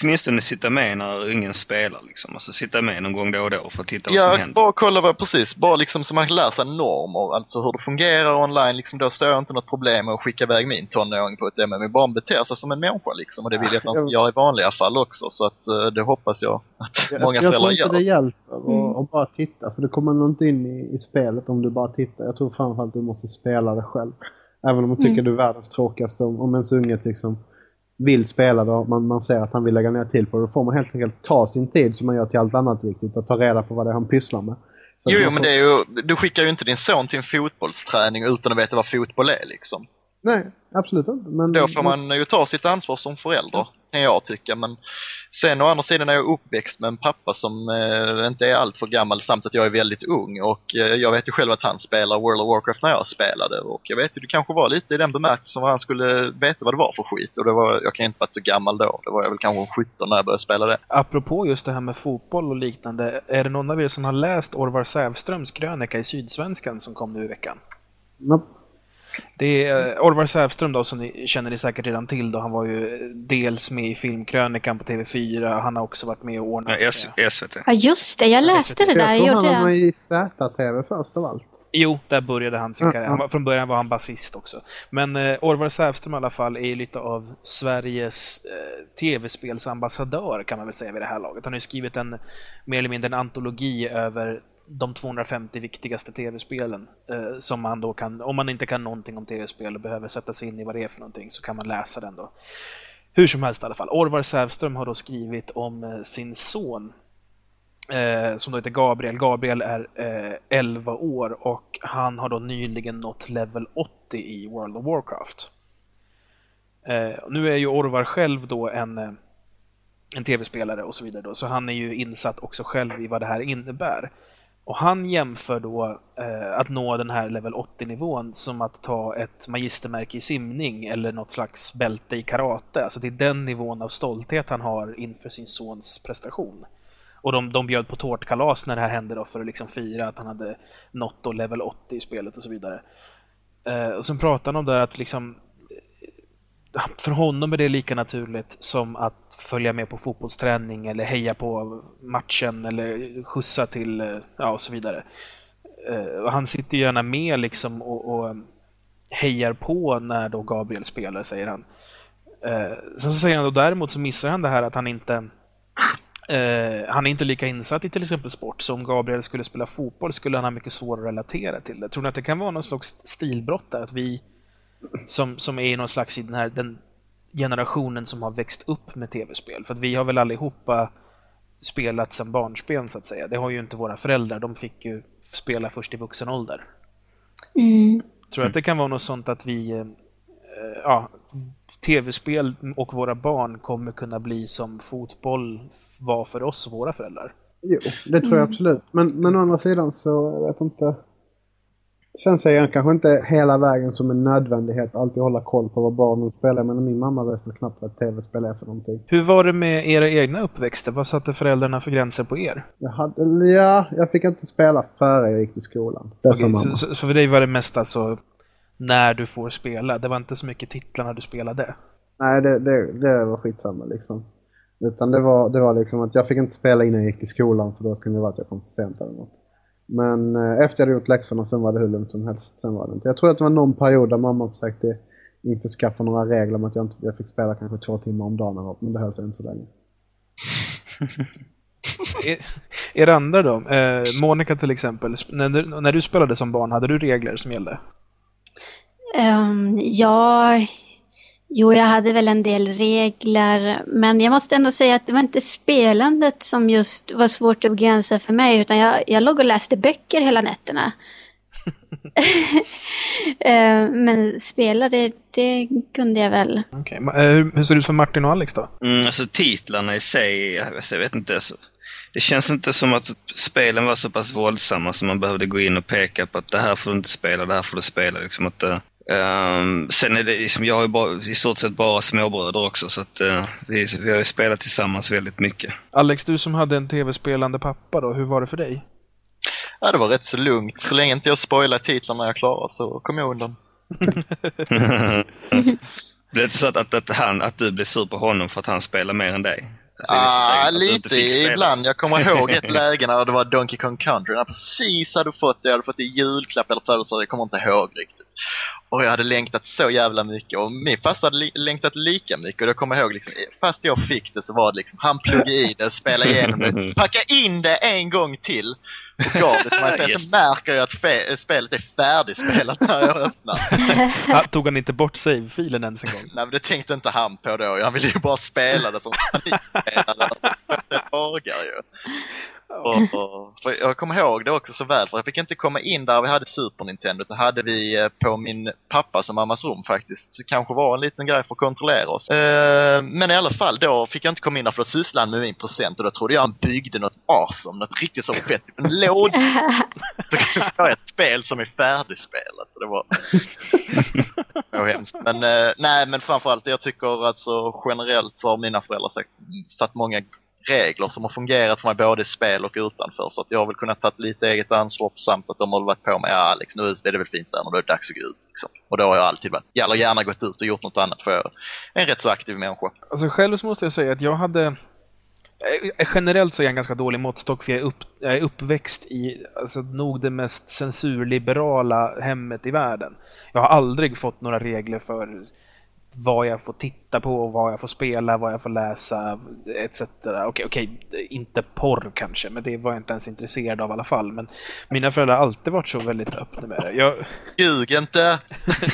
Åtminstone sitta med när ingen spelar liksom. Alltså sitta med någon gång då och då för att titta vad som ja, händer. bara kolla vad, precis, bara liksom så man lär sig normer, alltså hur det fungerar online liksom. Då ser jag inte något problem med att skicka iväg min tonåring på ett MMO. Bara beter sig som en människa liksom och det vill jag att han ska göra i vanliga fall också. Så att eh, det hoppas jag att Jag, många jag tror föräldrar inte gör. det hjälper att, Mm. bara titta. För du kommer nog inte in i, i spelet om du bara tittar. Jag tror framförallt att du måste spela det själv. Även om man tycker Mm. du är världens tråkigaste. Om, om ens unge liksom vill spela det och man, man ser att han vill lägga ner till på det. Då får man helt enkelt ta sin tid som man gör till allt annat viktigt. Och ta reda på vad det är han pysslar med. Så Jo, jo, men får- det är ju, du skickar ju inte din son till en fotbollsträning utan att veta vad fotboll är liksom. Nej, absolut inte. Men, Då får man ju ta sitt ansvar som förälder, kan jag tycka. Men sen å andra sidan är jag uppväxt med en pappa som eh, inte är allt för gammal samt att jag är väldigt ung. Och eh, jag vet ju själv att han spelar World of Warcraft när jag spelade. Och jag vet ju, det kanske var lite i den bemärkelsen att han skulle veta vad det var för skit. Och det var, jag kan inte varit så gammal då. Det var jag väl kanske 17 när jag började spela det. Apropå just det här med fotboll och liknande. Är det någon av er som har läst Orvar Sävströms krönika i Sydsvenskan som kom nu i veckan? Nope. Det är eh, Orvar Sävström då, som ni känner ni säkert redan till då. Han var ju dels med i filmkrönikan på TV4. Han har också varit med och ordnat... Ja, S- SVT. Ja just det, jag läste det där. Jag tror han var i ZTV först av allt. Jo, där började han sin karriär. ja. Han var, från början var han basist också. Men eh, Orvar Sävström i alla fall är ju lite av Sveriges eh, tv-spelsambassadör kan man väl säga vid det här laget. Han har ju skrivit en mer eller mindre en antologi över de 250 viktigaste tv-spelen. Eh, som man då kan, om man inte kan någonting om tv-spel och behöver sätta sig in i vad det är för någonting så kan man läsa den då. Hur som helst i alla fall. Orvar Sävström har då skrivit om eh, sin son eh, som då heter Gabriel. Gabriel är eh, 11 år och han har då nyligen nått level 80 i World of Warcraft. Eh, nu är ju Orvar själv då en, eh, en tv-spelare och så vidare då, så han är ju insatt också själv i vad det här innebär. Och han jämför då eh, att nå den här level 80-nivån som att ta ett magistermärke i simning eller något slags bälte i karate. Alltså det är den nivån av stolthet han har inför sin sons prestation. Och de, de bjöd på tårtkalas när det här hände då för att liksom fira att han hade nått då level 80 i spelet och så vidare. Eh, och sen pratar han om där att liksom för honom är det lika naturligt som att följa med på fotbollsträning eller heja på matchen eller skjutsa till, eh, ja och så vidare. Eh, och han sitter gärna med liksom och, och hejar på när då Gabriel spelar, säger han. Eh, sen så säger han då däremot så missar han det här att han inte Uh, han är inte lika insatt i till exempel sport, så om Gabriel skulle spela fotboll skulle han ha mycket svårare att relatera till det. Tror ni att det kan vara någon slags stilbrott där? Att vi som, som är någon slags i den här den generationen som har växt upp med tv-spel. För att vi har väl allihopa spelat sedan barnsben så att säga. Det har ju inte våra föräldrar, de fick ju spela först i vuxen ålder. Mm. Tror du att det kan vara något sånt att vi, eh, ja, tv-spel och våra barn kommer kunna bli som fotboll var för oss och våra föräldrar? Jo, det tror jag Mm. absolut. Men, men å andra sidan så, jag vet inte. Sen säger jag kanske inte hela vägen som en nödvändighet alltid hålla koll på vad barnen spelar. Men min mamma vet väl knappt vad tv-spel är för någonting. Hur var det med era egna uppväxter? Vad satte föräldrarna för gränser på er? Jag hade, ja, jag fick inte spela före jag gick till skolan. Det Okej, mamma. så, så, så för dig var det mest alltså när du får spela? Det var inte så mycket titlarna du spelade? Nej, det, det, det var skitsamma liksom. Utan det var, det var liksom att jag fick inte spela innan jag gick till skolan för då kunde det vara att jag kom för sent eller något. Men eh, efter jag hade gjort läxorna sen var det hur lugnt som helst. Sen var det inte. Jag tror att det var någon period där mamma försökte införskaffa några regler om att jag inte jag fick spela kanske två timmar om dagen eller men det höll sig inte så länge. Er, andra då? Eh, Monica till exempel, när du, när du spelade som barn, hade du regler som gällde? Ehm, ja, jo, jag hade väl en del regler, men jag måste ändå säga att det var inte spelandet som just var svårt att begränsa för mig, utan jag, jag låg och läste böcker hela nätterna. Ehm, men spela, det, det kunde jag väl. Ma- eh, hur, hur ser det ut för Martin och Alex då? Mm, alltså titlarna i sig, alltså, jag vet inte. Så, det känns inte som att spelen var så pass våldsamma som man behövde gå in och peka på att det här får du inte spela, det här får du spela. Liksom att, ehm, sen är det liksom, jag har ju bara, i stort sett bara småbröder också så att eh, vi, vi har ju spelat tillsammans väldigt mycket. Alex, du som hade en tv-spelande pappa då, hur var det för dig? Ja, det var rätt så lugnt. Så länge inte jag spoilade titlarna jag klarade så kom jag undan. det är inte så att, att, att, han, att du blev sur på honom för att han spelar mer än dig? Alltså, Ah, lite ibland. Jag kommer ihåg ett läge när det var Donkey Kong Country. När jag precis hade fått det. Jag hade fått det i julklapp eller födelsedag. Jag kommer inte ihåg riktigt. Och jag hade längtat så jävla mycket. Och min farsa hade li- längtat lika mycket. Och jag kommer ihåg liksom, fast jag fick det så var det liksom, han pluggade i det, spelade igenom det, packa in det en gång till och gav det till mig. Sen Yes. så märker jag att spelet är färdigspelat när jag öppnar. Ah, tog han inte bort save-filen ens en gång? Nej men det tänkte inte han på då. Han ville ju bara spela det som panikspelare. Det dagar ju. Och, jag kommer ihåg det också så väl för jag fick inte komma in där vi hade Super Nintendo. Det hade vi eh, på min pappas och mammas rum faktiskt. Så det kanske var en liten grej för att kontrollera oss. Eh, men i alla fall då fick jag inte komma in där för då sysslade han med min present och då trodde jag han byggde något awesome, något riktigt så fett. En låda. Det var ett spel som är färdigspelat. Det var det var hemskt. Men eh, nej, men framförallt jag tycker alltså generellt så har mina föräldrar sagt, satt många regler som har fungerat för mig både i spel och utanför. Så att jag har väl kunnat ta lite eget ansvar samt att de har varit på mig, ja Alex nu är det väl fint där, nu då är det dags att gå ut. Liksom. Och då har jag alltid varit, eller gärna gått ut och gjort något annat för jag är en rätt så aktiv människa. Alltså själv så måste jag säga att jag hade eh, eh, Generellt så är jag en ganska dålig måttstock för jag är, upp, jag är uppväxt i alltså, nog det mest censurliberala hemmet i världen. Jag har aldrig fått några regler för vad jag får titta på, vad jag får spela, vad jag får läsa, etc. Okej, okej, inte porr kanske, men det var jag inte ens intresserad av i alla fall. Men mina föräldrar har alltid varit så väldigt öppna med det. Jag, Ljug inte!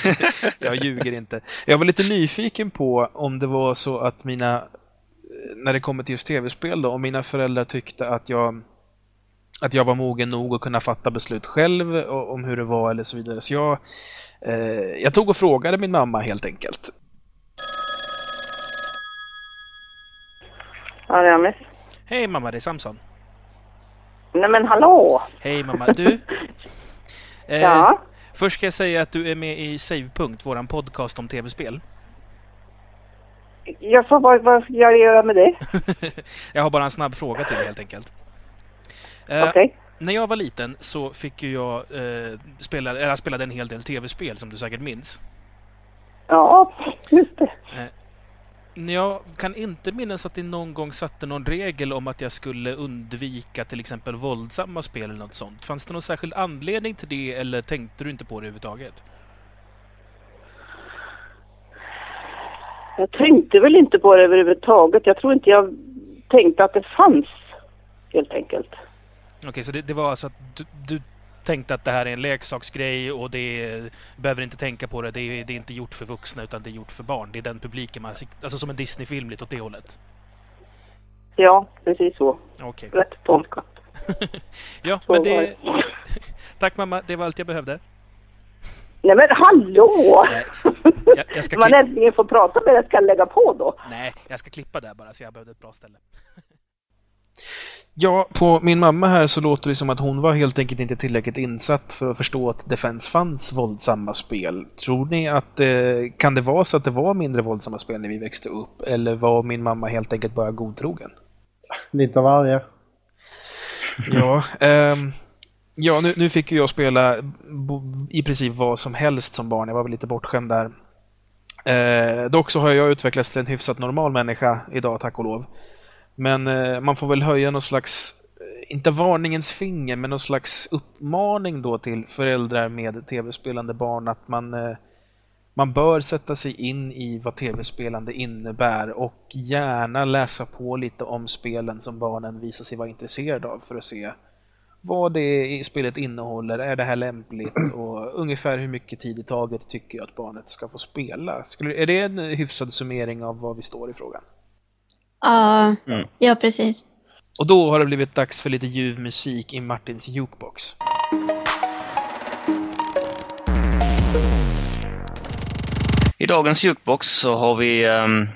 jag ljuger inte. Jag var lite nyfiken på om det var så att mina, när det kommer till just tv-spel då, om mina föräldrar tyckte att jag att jag var mogen nog att kunna fatta beslut själv om hur det var eller så vidare. Så jag, eh, jag tog och frågade min mamma helt enkelt. Ja, det är Amis. Hej mamma, det är Samson. Nej men hallå! Hej mamma, du. Eh, Ja? Först ska jag säga att du är med i Savepunkt, våran podcast om tv-spel. Jag får, vad, vad ska jag göra med det? jag har bara en snabb fråga till dig helt enkelt. Eh, Okej. När jag var liten så fick ju jag eh, spela, eller jag spelade en hel del tv-spel som du säkert minns. Ja, just det. Jag kan inte minnas att det någon gång satte någon regel om att jag skulle undvika till exempel våldsamma spel eller något sånt. Fanns det någon särskild anledning till det eller tänkte du inte på det överhuvudtaget? Jag tänkte väl inte på det överhuvudtaget. Jag tror inte jag tänkte att det fanns, helt enkelt. Okej, så det, det var alltså att du, du tänkte att det här är en leksaksgrej och det är, behöver inte tänka på det. Det är, det är inte gjort för vuxna utan det är gjort för barn. Det är den publiken man Alltså som en Disney-film lite åt det hållet. Ja, precis så. Okej. Rätt tolkat. Ja, Så men det... Tack mamma, det var allt jag behövde. Nej men hallå! Nej, jag, jag ska Man äntligen får prata med det, ska lägga på då? Nej, jag ska klippa där bara så jag behövde ett bra ställe. Ja, på min mamma här så låter det som att hon var helt enkelt inte tillräckligt insatt för att förstå att det fanns, fanns våldsamma spel. Tror ni att eh, kan det vara så att det var mindre våldsamma spel när vi växte upp? Eller var min mamma helt enkelt bara godtrogen? Lite av varje. Ja, ehm, ja nu, nu fick ju jag spela i princip vad som helst som barn. Jag var väl lite bortskämd där. Eh, dock så har jag utvecklats till en hyfsat normal människa idag, tack och lov. Men eh, man får väl höja någon slags, eh, inte varningens finger, men någon slags uppmaning då till föräldrar med tv-spelande barn att man, eh, man bör sätta sig in i vad tv-spelande innebär och gärna läsa på lite om spelen som barnen visar sig vara intresserade av för att se vad det i spelet innehåller, är det här lämpligt och ungefär hur mycket tid i taget tycker jag att barnet ska få spela. Skulle, är det en hyfsad summering av vad vi står i frågan? Ja, Mm. ja precis. Och då har det blivit dags för lite ljuv musik i Martins jukebox. I dagens jukebox så har vi um,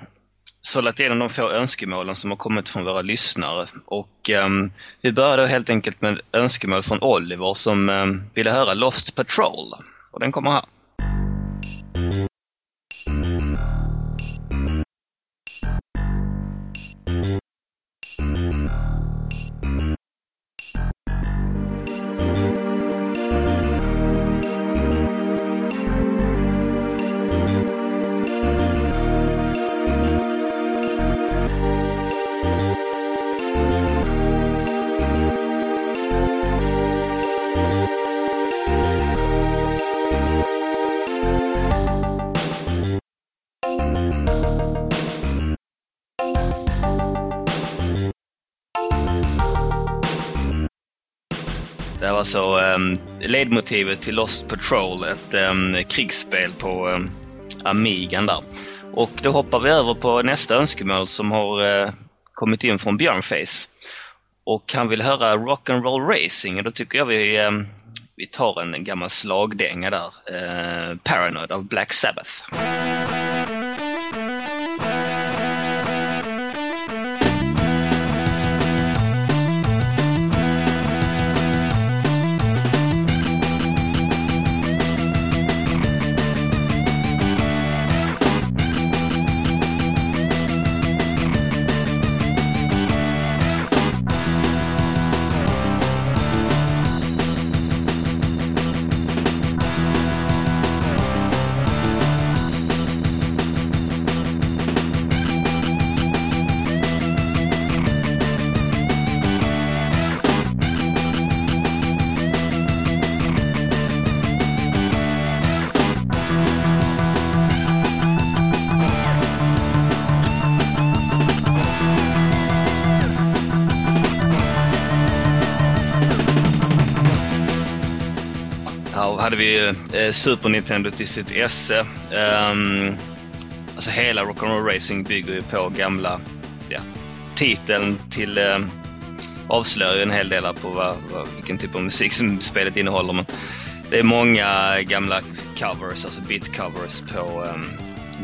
sållat igenom de få önskemålen som har kommit från våra lyssnare. Och ehm, vi börjar då helt enkelt med önskemål från Oliver som um, ville höra Lost Patrol. Och den kommer här. Det här var alltså um, ledmotivet till Lost Patrol, ett um, krigsspel på um, Amigan där. Och då hoppar vi över på nästa önskemål som har uh, kommit in från Björnface. Och han vill höra Rock'n'Roll Racing och då tycker jag vi, um, vi tar en gammal slagdänga där. Uh, Paranoid av Black Sabbath. Hade vi eh, Super Nintendo till sitt esse. Um, alltså hela Rock'n'Roll Racing bygger ju på gamla, ja, titeln till eh, avslöjar ju en hel del på vad, vad, vilken typ av musik som spelet innehåller. Men det är många gamla covers, alltså bit-covers på um,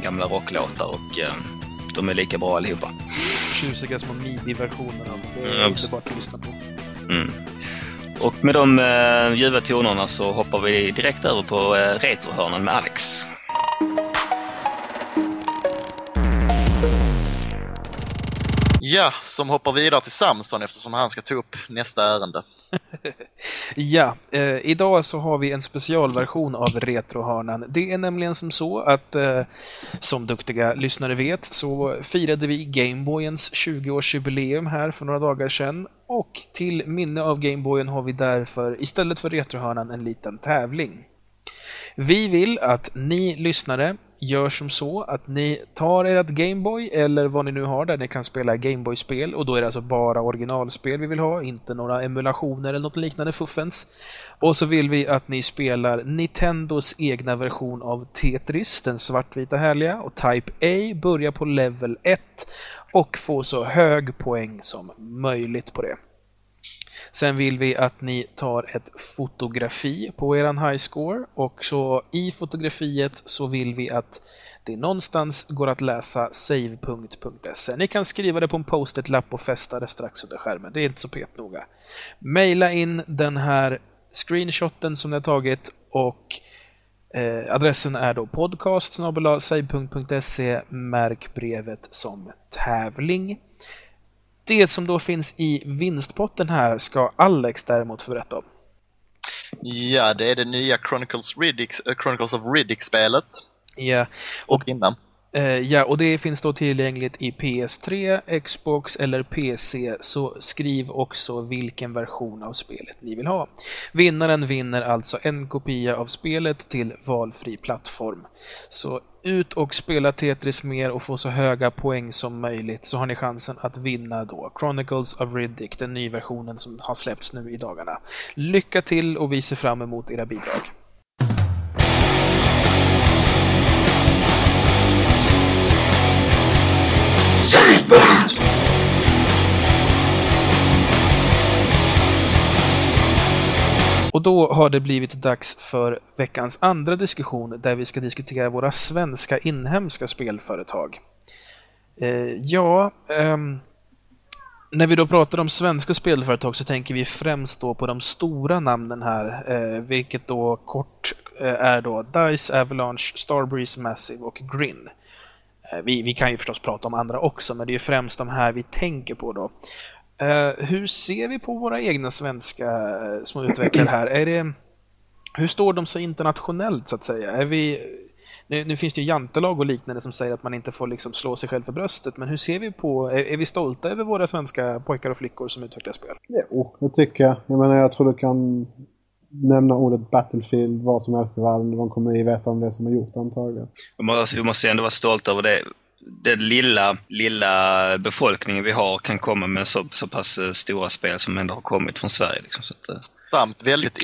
gamla rocklåtar och um, de är lika bra allihopa. Tjusiga små midi-versioner av det. är Mm, underbart att lyssna på. Mm. Och med de eh, ljuva tonerna så hoppar vi direkt över på eh, retrohörnan med Alex. Ja, som hoppar vidare till Samson eftersom han ska ta upp nästa ärende. Ja, eh, idag så har vi en specialversion av Retrohörnan. Det är nämligen som så att, eh, som duktiga lyssnare vet, så firade vi Gameboyens 20-årsjubileum här för några dagar sedan. Och till minne av Gameboyen har vi därför, istället för Retrohörnan, en liten tävling. Vi vill att ni lyssnare gör som så att ni tar ert Gameboy eller vad ni nu har där ni kan spela Gameboy-spel och då är det alltså bara originalspel vi vill ha, inte några emulationer eller något liknande fuffens. Och så vill vi att ni spelar Nintendos egna version av Tetris, den svartvita härliga, och Type A börjar på level 1 och får så hög poäng som möjligt på det. Sen vill vi att ni tar ett fotografi på eran high score och så i fotografiet så vill vi att det någonstans går att läsa save.se. Ni kan skriva det på en post-it-lapp och fästa det strax under skärmen. Det är inte så petnoga. Maila in den här screenshoten som ni har tagit och eh, adressen är då podcast Märk brevet som tävling. Det som då finns i vinstpotten här ska Alex däremot få berätta om. Ja, det är det nya Chronicles, Riddick, äh, Chronicles of Riddick-spelet. Ja, Och innan. Eh, ja, och det finns då tillgängligt i PS3, Xbox eller PC, så skriv också vilken version av spelet ni vill ha. Vinnaren vinner alltså en kopia av spelet till valfri plattform. Så ut och spela Tetris mer och få så höga poäng som möjligt så har ni chansen att vinna då Chronicles of Riddick, den nya versionen som har släppts nu i dagarna. Lycka till och vi ser fram emot era bidrag. Och då har det blivit dags för veckans andra diskussion där vi ska diskutera våra svenska inhemska spelföretag. Eh, ja, ehm, när vi då pratar om svenska spelföretag så tänker vi främst då på de stora namnen här, eh, vilket då kort eh, är då DICE, Avalanche, Starbreeze, Massive och Grin. Eh, vi, vi kan ju förstås prata om andra också, men det är ju främst de här vi tänker på då. Eh, hur ser vi på våra egna svenska eh, små utvecklare här? Är det, hur står de sig internationellt så att säga? Är vi, nu, nu finns det ju jantelag och liknande som säger att man inte får liksom slå sig själv för bröstet, men hur ser vi på, är, är vi stolta över våra svenska pojkar och flickor som utvecklar spel? Jo, det tycker jag. Jag menar, jag tror du kan nämna ordet Battlefield vad som helst i världen. De kommer ju veta om det som har gjort antagligen. Vi måste, vi måste ändå vara stolta över det. Den lilla, lilla befolkningen vi har kan komma med så, så pass eh, stora spel som ändå har kommit från Sverige. Liksom, så att, eh, Samt väldigt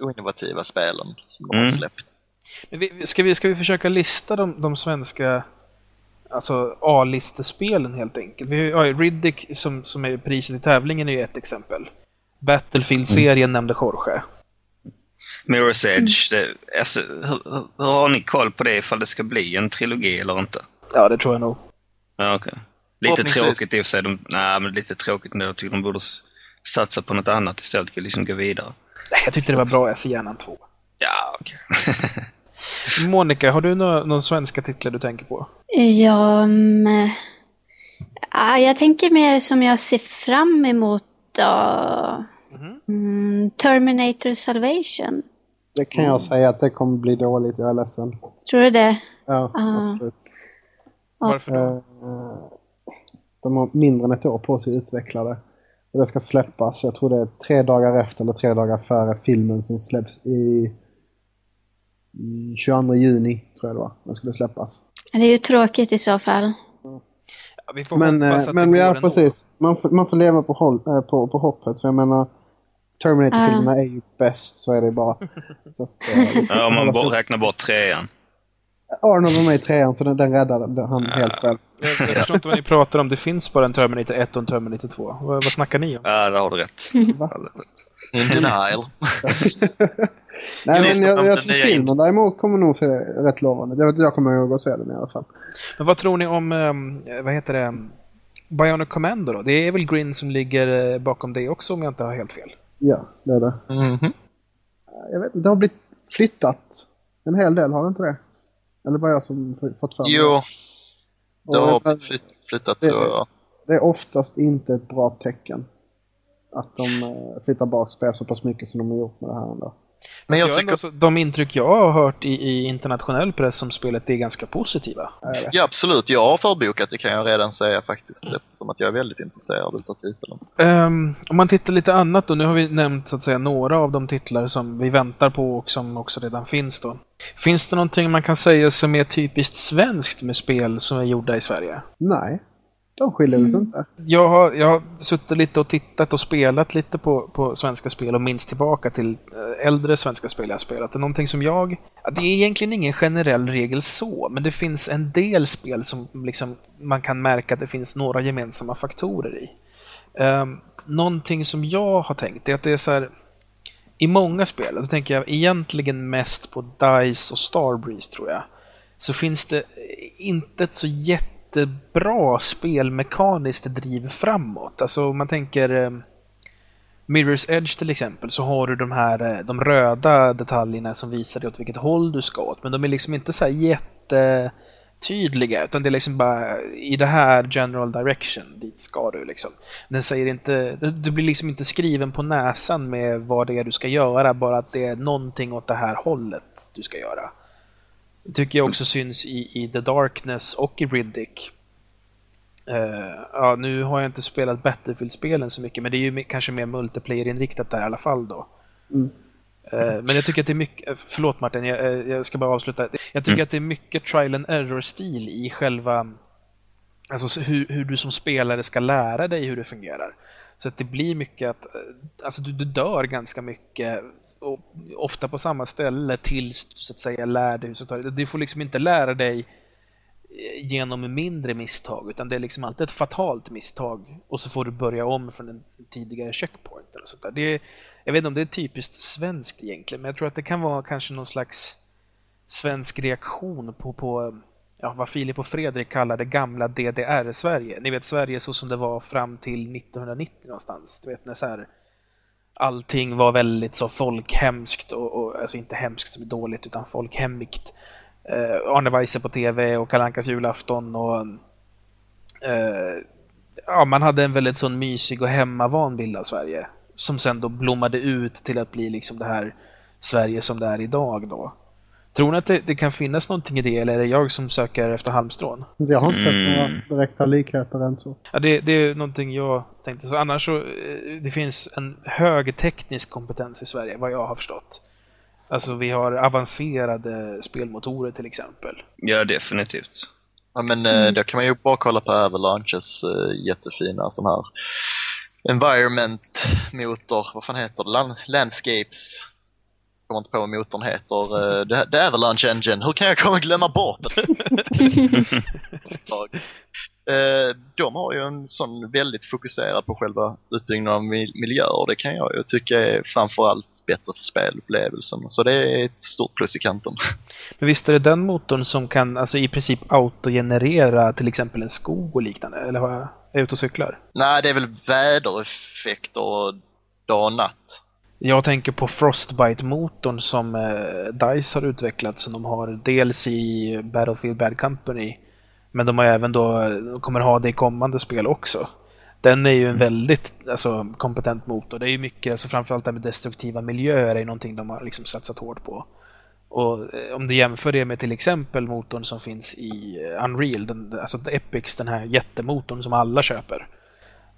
innovativa spelen som de har Mm. släppt. Men vi, ska, vi, ska vi försöka lista de, de svenska alltså A-listespelen helt enkelt? Vi har ju Riddick som, som är priset i tävlingen är ju ett exempel. Battlefield-serien nämnde Jorge. Mirror's Edge, det, alltså, hur, hur, har ni koll på det ifall det ska bli en trilogi eller inte? Ja, det tror jag nog. Ja, okej. Lite tråkigt i och för sig. De, nej, men lite tråkigt nu. Jag tycker de borde satsa på något annat istället för att liksom gå vidare. Nej, Jag tyckte det var bra, jag ser gärna en två. Ja, okej. Monica, har du några, några svenska titlar du tänker på? Ja, mm, ja, jag tänker mer som jag ser fram emot då. Mhm. Mm, Terminator Salvation. Det kan jag säga att det kommer bli dåligt, jag är ledsen. Tror du det? Ja, Ah. absolut. Varför då? Eh, De har mindre än ett år på sig att utveckla det. Och det ska släppas, jag tror det är tre dagar efter eller tre dagar före filmen som släpps i, i 22 juni, tror jag det var. Den skulle släppas. Det är ju tråkigt i så fall. Ja, vi får Men, hoppas eh, att men det ja, går ändå. precis. Man får, man får leva på, håll, eh, på, på hoppet. För jag menar, Terminator-filmerna är ju bäst, så är det bara. Så att, eh, Ja, om man bara räknar bort trean. Arnold var med i trean, så den, den räddade han helt själv. Jag, jag förstår inte vad ni pratar om. Det finns bara en Terminator 1 och en Terminator 2. Vad, vad snackar ni om? Ja, där har du rätt. Va? In denial. Nej, men jag, jag tror filmen däremot kommer nog se rätt lovande. Jag, jag kommer ihåg att se den i alla fall. Men vad tror ni om, eh, vad heter det, Bionic Commando då? Det är väl Grin som ligger eh, bakom det också om jag inte har helt fel? Ja, det är det. Mhm. Jag vet, det har blivit flyttat en hel del, har det inte det? Eller bara jag som fått för mig Jo, Och det har jag- blivit flytt, flyttat Det- så... Det är oftast inte ett bra tecken. Att de eh, flyttar bak spel så pass mycket som de har gjort med det här ändå. Men jag Jag tycker... ändå, så, de intryck jag har hört i, i internationell press om spelet är ganska positiva. Ja, absolut. Jag har förbokat, det kan jag redan säga faktiskt. Eftersom att jag är väldigt intresserad utav titeln. Ehm, om man tittar lite annat då, nu har vi nämnt så att säga några av de titlar som vi väntar på och som också redan finns då. Finns det någonting man kan säga som är typiskt svenskt med spel som är gjorda i Sverige? Nej, de skiljer sig inte. Jag har, jag har suttit lite och tittat och spelat lite på, på svenska spel och minns tillbaka till eh, äldre svenska spel jag har spelat. Det är någonting som jag... ja, Det är egentligen ingen generell regel så, men det finns en del spel som liksom, man kan märka att det finns några gemensamma faktorer i. Um, någonting som jag har tänkt är att det är så här... I många spel, då tänker jag egentligen mest på DICE och Starbreeze tror jag, så finns det inte ett så jättebra spelmekaniskt driv framåt. Alltså om man tänker eh, Mirror's Edge till exempel så har du de här eh, de röda detaljerna som visar dig åt vilket håll du ska åt. Men de är liksom inte så här jättetydliga utan det är liksom bara i det här general direction, dit ska du liksom. Den säger inte, du blir liksom inte skriven på näsan med vad det är du ska göra, bara att det är någonting åt det här hållet du ska göra. Tycker jag också syns i, i The Darkness och i Riddick. Eh, ja, nu har jag inte spelat Battlefield-spelen så mycket, men det är ju kanske mer multiplayer-inriktat där i alla fall då. Mm. Eh, men jag tycker att det är mycket, eh, förlåt Martin, jag, jag ska bara avsluta. Jag tycker Mm. att det är mycket trial and error-stil i själva, alltså så hur, hur du som spelare ska lära dig hur det fungerar. Så att det blir mycket att, alltså du, du dör ganska mycket, och ofta på samma ställe tills du så att säga lär dig hur du. Du får liksom inte lära dig eh, genom mindre misstag, utan det är liksom alltid ett fatalt misstag och så får du börja om från en tidigare checkpoint. Eller sånt där. Det är, jag vet inte om det är typiskt svenskt egentligen, men jag tror att det kan vara kanske någon slags svensk reaktion på, på ja, vad Filip och Fredrik kallade gamla DDR-Sverige. Ni vet Sverige så som det var fram till 1990 någonstans. Du vet när så här, allting var väldigt så folkhemskt och, och alltså inte hemskt som är dåligt utan folkhemmigt. Eh, Arne Weise på TV och Kalle Ankas julafton och eh, ja, man hade en väldigt sån mysig och hemmavan bild av Sverige. Som sen då blommade ut till att bli liksom det här Sverige som det är idag då. Tror ni att det, det kan finnas någonting i det eller är det jag som söker efter halmstrån? Jag har inte sett Mm. några direkta likheter än så. Ja, det, det är någonting jag tänkte. Så annars så, eh, det finns en hög teknisk kompetens i Sverige, vad jag har förstått. Alltså vi har avancerade spelmotorer till exempel. Ja, definitivt. Ja, men eh, då kan man ju bara kolla på Avalanches uh, jättefina sån här environment-motor, vad fan heter det? Land Landscapes. Kommer inte på vad motorn heter. Uh, the, the Avalanche Engine. Hur kan jag komma glömma bort det? Eh, de har ju en sån väldigt fokuserad på själva utbyggnaden av mil- miljöer. Det kan jag ju tycka är framförallt bättre för spelupplevelsen. Så det är ett stort plus i kanten. Men visst är det den motorn som kan alltså i princip autogenerera till exempel en skog och liknande? Eller har jag, är jag ute och cyklar? Nej, det är väl vädereffekter och dag och natt. Jag tänker på Frostbite-motorn som eh, DICE har utvecklat som de har dels i Battlefield Bad Company men de har även då, kommer ha det i kommande spel också. Den är ju en väldigt alltså, kompetent motor. Det är ju mycket, alltså, framförallt det här med destruktiva miljöer är ju någonting de har liksom satsat hårt på. Och eh, om du jämför det med till exempel motorn som finns i eh, Unreal, den, alltså Epics, den här jättemotorn som alla köper.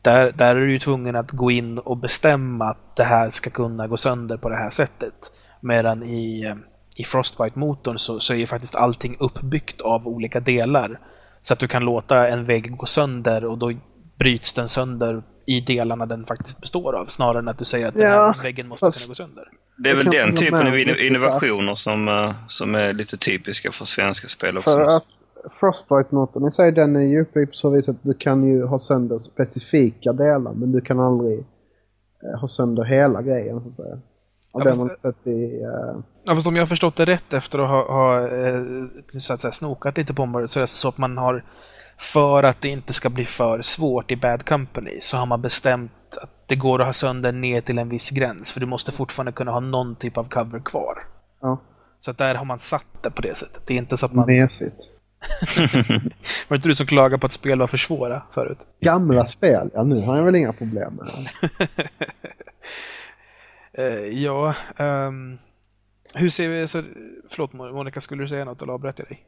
Där, där är du ju tvungen att gå in och bestämma att det här ska kunna gå sönder på det här sättet. Medan i, eh, i Frostbite-motorn så, så är ju faktiskt allting uppbyggt av olika delar. Så att du kan låta en vägg gå sönder och då bryts den sönder i delarna den faktiskt består av, snarare än att du säger att den Ja, här väggen måste fast- kunna gå sönder. Det är väl den typen av innovationer som, eh, som är lite typiska för svenska spel också. För att Frostbite-motorn i sig den är ju uppbyggd på så vis att du kan ju ha sönder specifika delar men du kan aldrig eh, ha sönder hela grejen så att säga. Och Ja, det har man sett i... eh, Ja, fast om jag har förstått det rätt efter att ha, ha eh, så att säga, snokat lite på området så är det så att man har för att det inte ska bli för svårt i Bad Company så har man bestämt att det går att ha sönder ner till en viss gräns för du måste fortfarande kunna ha någon typ av cover kvar. ja, Så att där har man satt det på det sättet. Det är inte så att man... mesigt. Var det inte du som klagade på att spel var för svåra förut? Gamla spel, ja nu har jag väl inga problem med det. Eh, ja, ehm, hur ser vi... Så, förlåt Monica, skulle du säga något eller avbröt jag dig?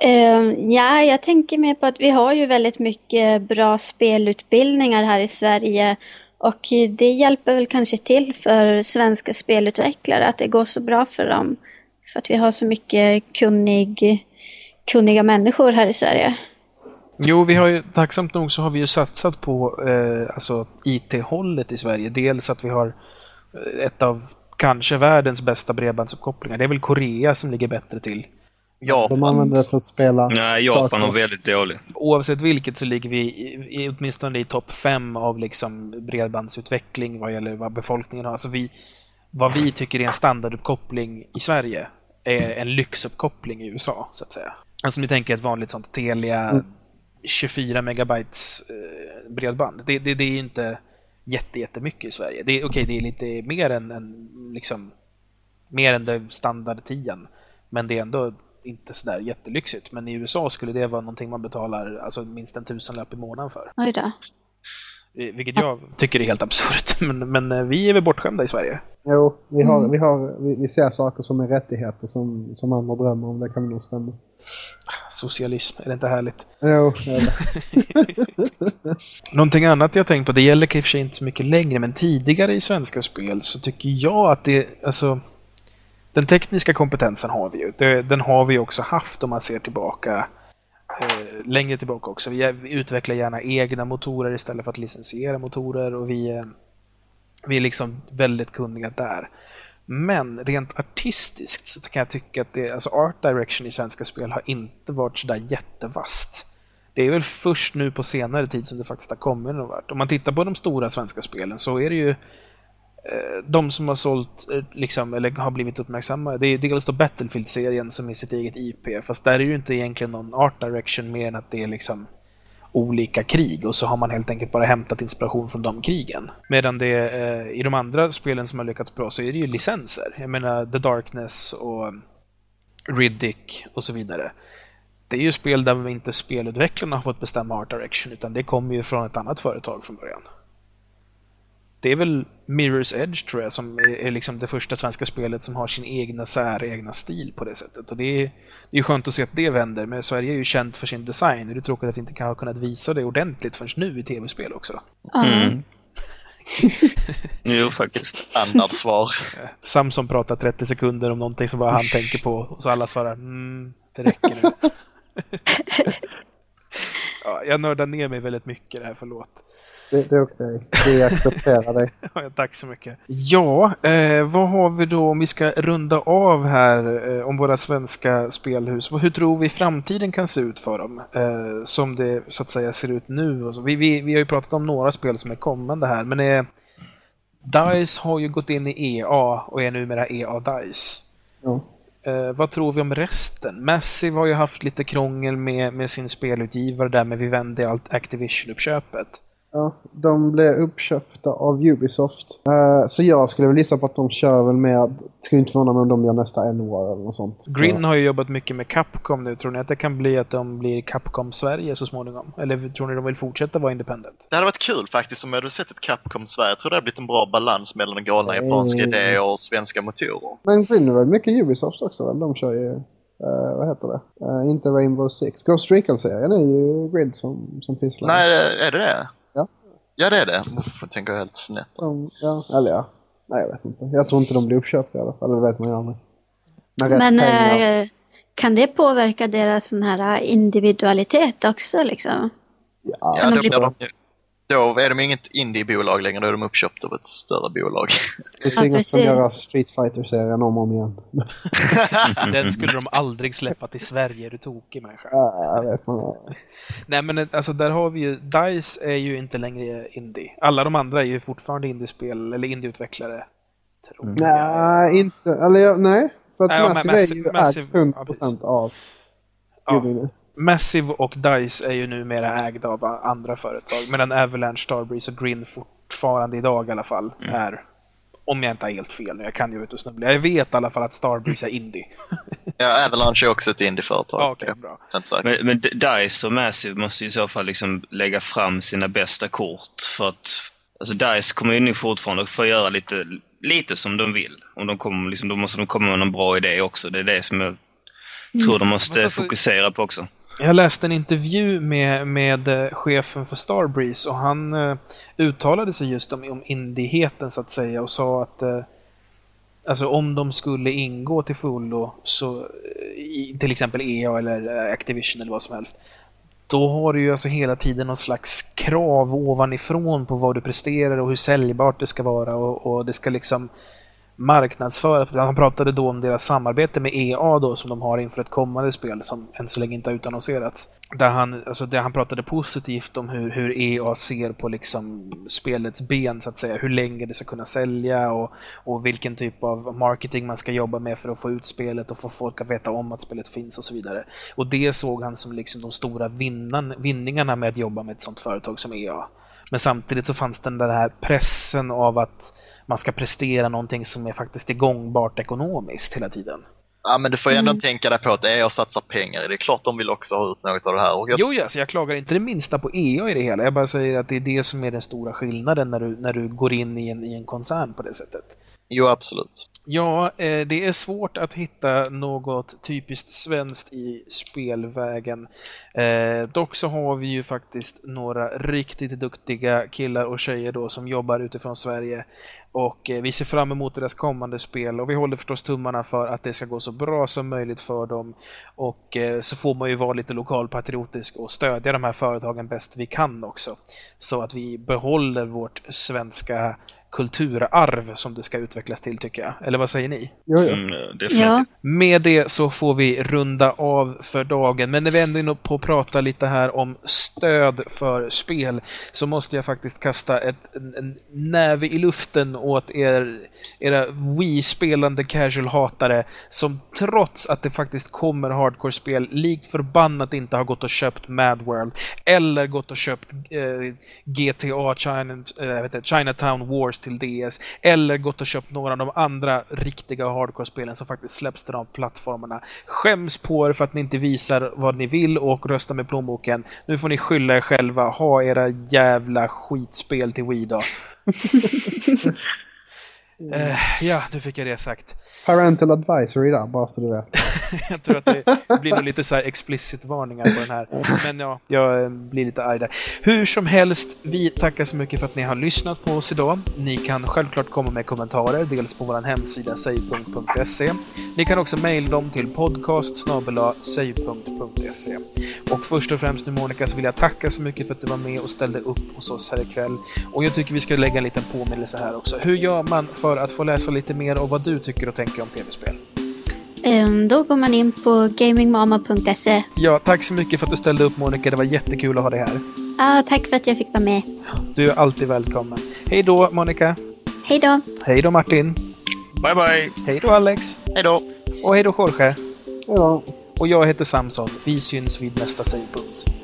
Eh, ja, jag tänker mer på att vi har ju väldigt mycket bra spelutbildningar här i Sverige. Och det hjälper väl kanske till för svenska spelutvecklare att det går så bra för dem. För att vi har så mycket kunnig, kunniga människor här i Sverige. Jo, vi har ju tacksamt nog så har vi ju satsat på eh, alltså IT-hållet i Sverige. Dels att vi har eh, ett av kanske världens bästa bredbandsuppkopplingar. Det är väl Korea som ligger bättre till. Ja, De använder det för att spela... Nej, Japan var väldigt dålig. Oavsett vilket så ligger vi i, i, åtminstone i topp fem av liksom bredbandsutveckling vad gäller vad befolkningen har. Alltså vi, vad vi tycker är en standarduppkoppling i Sverige är en lyxuppkoppling i USA, så att säga. Alltså ni tänker ett vanligt sånt Telia Mm. 24 megabytes eh, bredband. Det, det, det är ju inte jätte, jättemycket i Sverige. Det är, okej, det är lite mer än, än liksom mer än det standard 10 men det är ändå inte sådär jättelyxigt. Men i USA skulle det vara någonting man betalar alltså minst en tusenlapp i månaden för. Oj då. Eh, Vilket jag tycker är helt absurt. Men, men eh, vi är väl bortskämda i Sverige. Jo, vi, har, Mm. vi, har, vi, vi ser saker som är rättigheter som, som andra drömmer om. Det kan vi nog stämma. Socialism, är det inte härligt? Jo. Någonting annat jag tänkt på, det gäller kanske inte så mycket längre, men tidigare i svenska spel så tycker jag att det, alltså den tekniska kompetensen har vi ju. Den har vi också haft om man ser tillbaka eh, längre tillbaka också. Vi utvecklar gärna egna motorer istället för att licensiera motorer och vi, eh, vi är liksom väldigt kunniga där. Men rent artistiskt så kan jag tycka att det, alltså art direction i svenska spel har inte varit sådär jättevast. Det är väl först nu på senare tid som det faktiskt har kommit någon vart. Om man tittar på de stora svenska spelen så är det ju eh, de som har sålt, eh, liksom, eller har blivit uppmärksamma. Det är dels då Battlefield-serien som är sitt eget IP, fast där är det ju inte egentligen någon art direction mer än att det är liksom olika krig och så har man helt enkelt bara hämtat inspiration från de krigen. Medan det eh, i de andra spelen som har lyckats bra så är det ju licenser. Jag menar The Darkness och Riddick och så vidare. Det är ju spel där inte spelutvecklarna har fått bestämma art direction utan det kommer ju från ett annat företag från början. Det är väl Mirror's Edge tror jag som är, är liksom det första svenska spelet som har sin egna säregna stil på det sättet. Och det är, det är skönt att se att det vänder, men Sverige är ju känt för sin design och det är tråkigt att vi inte kan ha kunnat visa det ordentligt förrän nu i tv-spel också. Mm. Jo, faktiskt. standardsvar. Samson pratar 30 sekunder om någonting som bara han tänker på och så alla svarar mm, det räcker nu. ja, jag nördar ner mig väldigt mycket det här, förlåt. Det, det är okej. Vi accepterar dig. Ja, Tack så mycket. Ja, eh, vad har vi då om vi ska runda av här eh, om våra svenska spelhus? Hur tror vi framtiden kan se ut för dem? Eh, som det så att säga ser ut nu. Vi, vi, vi har ju pratat om några spel som är kommande här, men eh, DICE har ju gått in i EA och är numera EA DICE. Ja. Eh, vad tror vi om resten? Massive har ju haft lite krångel med, med sin spelutgivare där med Vivendi allt Activision-uppköpet. Ja, de blev uppköpta av Ubisoft. Eh, så jag skulle väl gissa på att de kör väl med... Skulle inte förvåna mig om de gör nästa N-War eller något sånt. Grin Så, har ju jobbat mycket med Capcom nu. Tror ni att det kan bli att de blir Capcom Sverige så småningom? Eller tror ni de vill fortsätta vara independent? Det hade varit kul faktiskt om jag hade sett ett Capcom Sverige. Jag tror det hade blivit en bra balans mellan den galna japanska Mm. idéer och svenska motorer. Men Grin är väl mycket Ubisoft också väl? De kör ju... eh, vad heter det? Eh, inte Rainbow Six. Ghost Recon-serien är ju Grid som, som pysslar. Nej, är det det? Ja. Det är det. Uff, jag tänker helt snett. De, ja, eller ja. Nej, jag vet inte. Jag tror inte de blir uppköpta i alla fall. Det vet man ju aldrig. Men pengar. eh, kan det påverka deras sån här individualitet också liksom? ja, Ja, kan de blir de Då är de inget indiebolag längre, då är de uppköpta av ett större bolag. Vi Ja, tvingas precis. göra Street Fighter-serien om och om igen. Den skulle de aldrig släppa till Sverige, är du tokig människa. Ja, jag vet man. Nej men alltså där har vi ju, DICE är ju inte längre indie. Alla de andra är ju fortfarande indiespel, eller indieutvecklare. Jag. Nej, inte. Eller ja, nej. För att Nej, ja, men Massive, är ju Massive- ägt ja, 100% precis. av Ja. Massive och DICE är ju numera ägda av andra företag, medan Avalanche, Starbreeze och Grin fortfarande idag i alla fall är, om jag inte har helt fel nu, jag kan ju ut och snubbla. Jag vet i alla fall att Starbreeze är indie. ja, Avalanche är också ett indieföretag. Ja, okej, bra. Men, men DICE och Massive måste ju i så fall liksom lägga fram sina bästa kort för att alltså DICE kommer ju nu fortfarande att få göra lite, lite som de vill. Om de kommer, liksom, då måste de komma med någon bra idé också. Det är det som jag tror de måste fokusera på också. Jag läste en intervju med, med eh, chefen för Starbreeze och han eh, uttalade sig just om, om indieheten så att säga och sa att eh, Alltså om de skulle ingå till fullo så eh, i till exempel EA eller eh, Activision eller vad som helst. Då har du ju alltså hela tiden någon slags krav ovanifrån på vad du presterar och hur säljbart det ska vara och, och det ska liksom marknadsföra. Han pratade då om deras samarbete med EA då som de har inför ett kommande spel som än så länge inte har utannonserats. Där han, alltså där han pratade positivt om hur, hur EA ser på liksom spelets ben så att säga. Hur länge det ska kunna sälja och, och vilken typ av marketing man ska jobba med för att få ut spelet och få folk att veta om att spelet finns och så vidare. Och det såg han som liksom de stora vinnan, vinningarna med att jobba med ett sånt företag som EA. Men samtidigt så fanns den där pressen av att man ska prestera någonting som är faktiskt är gångbart ekonomiskt hela tiden. Ja, men du får ju ändå Mm. tänka dig på att EA satsar pengar. Det är klart de vill också ha ut något av det här. Och jag Jo, ja, så jag klagar inte det minsta på EA i det hela. Jag bara säger att det är det som är den stora skillnaden när du, när du går in i en, i en koncern på det sättet. Jo, absolut. Ja, eh, det är svårt att hitta något typiskt svenskt i spelvägen. Eh, dock så har vi ju faktiskt några riktigt duktiga killar och tjejer då som jobbar utifrån Sverige. Och eh, vi ser fram emot deras kommande spel och vi håller förstås tummarna för att det ska gå så bra som möjligt för dem. Och så får man ju vara lite lokalpatriotisk och stödja de här företagen bäst vi kan också. Så att vi behåller vårt svenska kulturarv som det ska utvecklas till tycker jag. Eller vad säger ni? Jo, jo. Mm, definitivt. Ja, Med det så får vi runda av för dagen. Men när vi ändå är inne på att prata lite här om stöd för spel så måste jag faktiskt kasta ett, en, en näve i luften åt er, era Wii-spelande casual-hatare som trots att det faktiskt kommer hardcore-spel likt förbannat inte har gått och köpt Mad World eller gått och köpt eh, GTA China, eh, Chinatown Wars till DS eller gått och köpt några av de andra riktiga hardcore-spelen som faktiskt släpps till de plattformarna. Skäms på er för att ni inte visar vad ni vill och röstar med plånboken. Nu får ni skylla er själva. Ha era jävla skitspel till Wii då. Eh, ja, nu fick jag det sagt. Parental advisory där, bara så du vet. Jag tror att det blir nog lite så här explicit varningar på den här. Men ja, jag eh, blir lite arg där. Hur som helst, vi tackar så mycket för att ni har lyssnat på oss idag. Ni kan självklart komma med kommentarer, dels på vår hemsida save.se. Ni kan också mejla dem till podcast. Och först och främst nu Monica så vill jag tacka så mycket för att du var med och ställde upp hos oss här ikväll. Och jag tycker vi ska lägga en liten påminnelse här också. Hur gör man för att få läsa lite mer om vad du tycker och tänker om tv-spel? Ehm, då går man in på gamingmama.se. Ja, tack så mycket för att du ställde upp Monica. Det var jättekul att ha dig här. Ja, tack för att jag fick vara med. Du är alltid välkommen. Hej då Monica. Hej då! Hej då Martin. Bye bye! Hej då Alex. Hej då! Och hej då Jorge. Hej då. Och jag heter Samson. Vi syns vid nästa sägpunkt.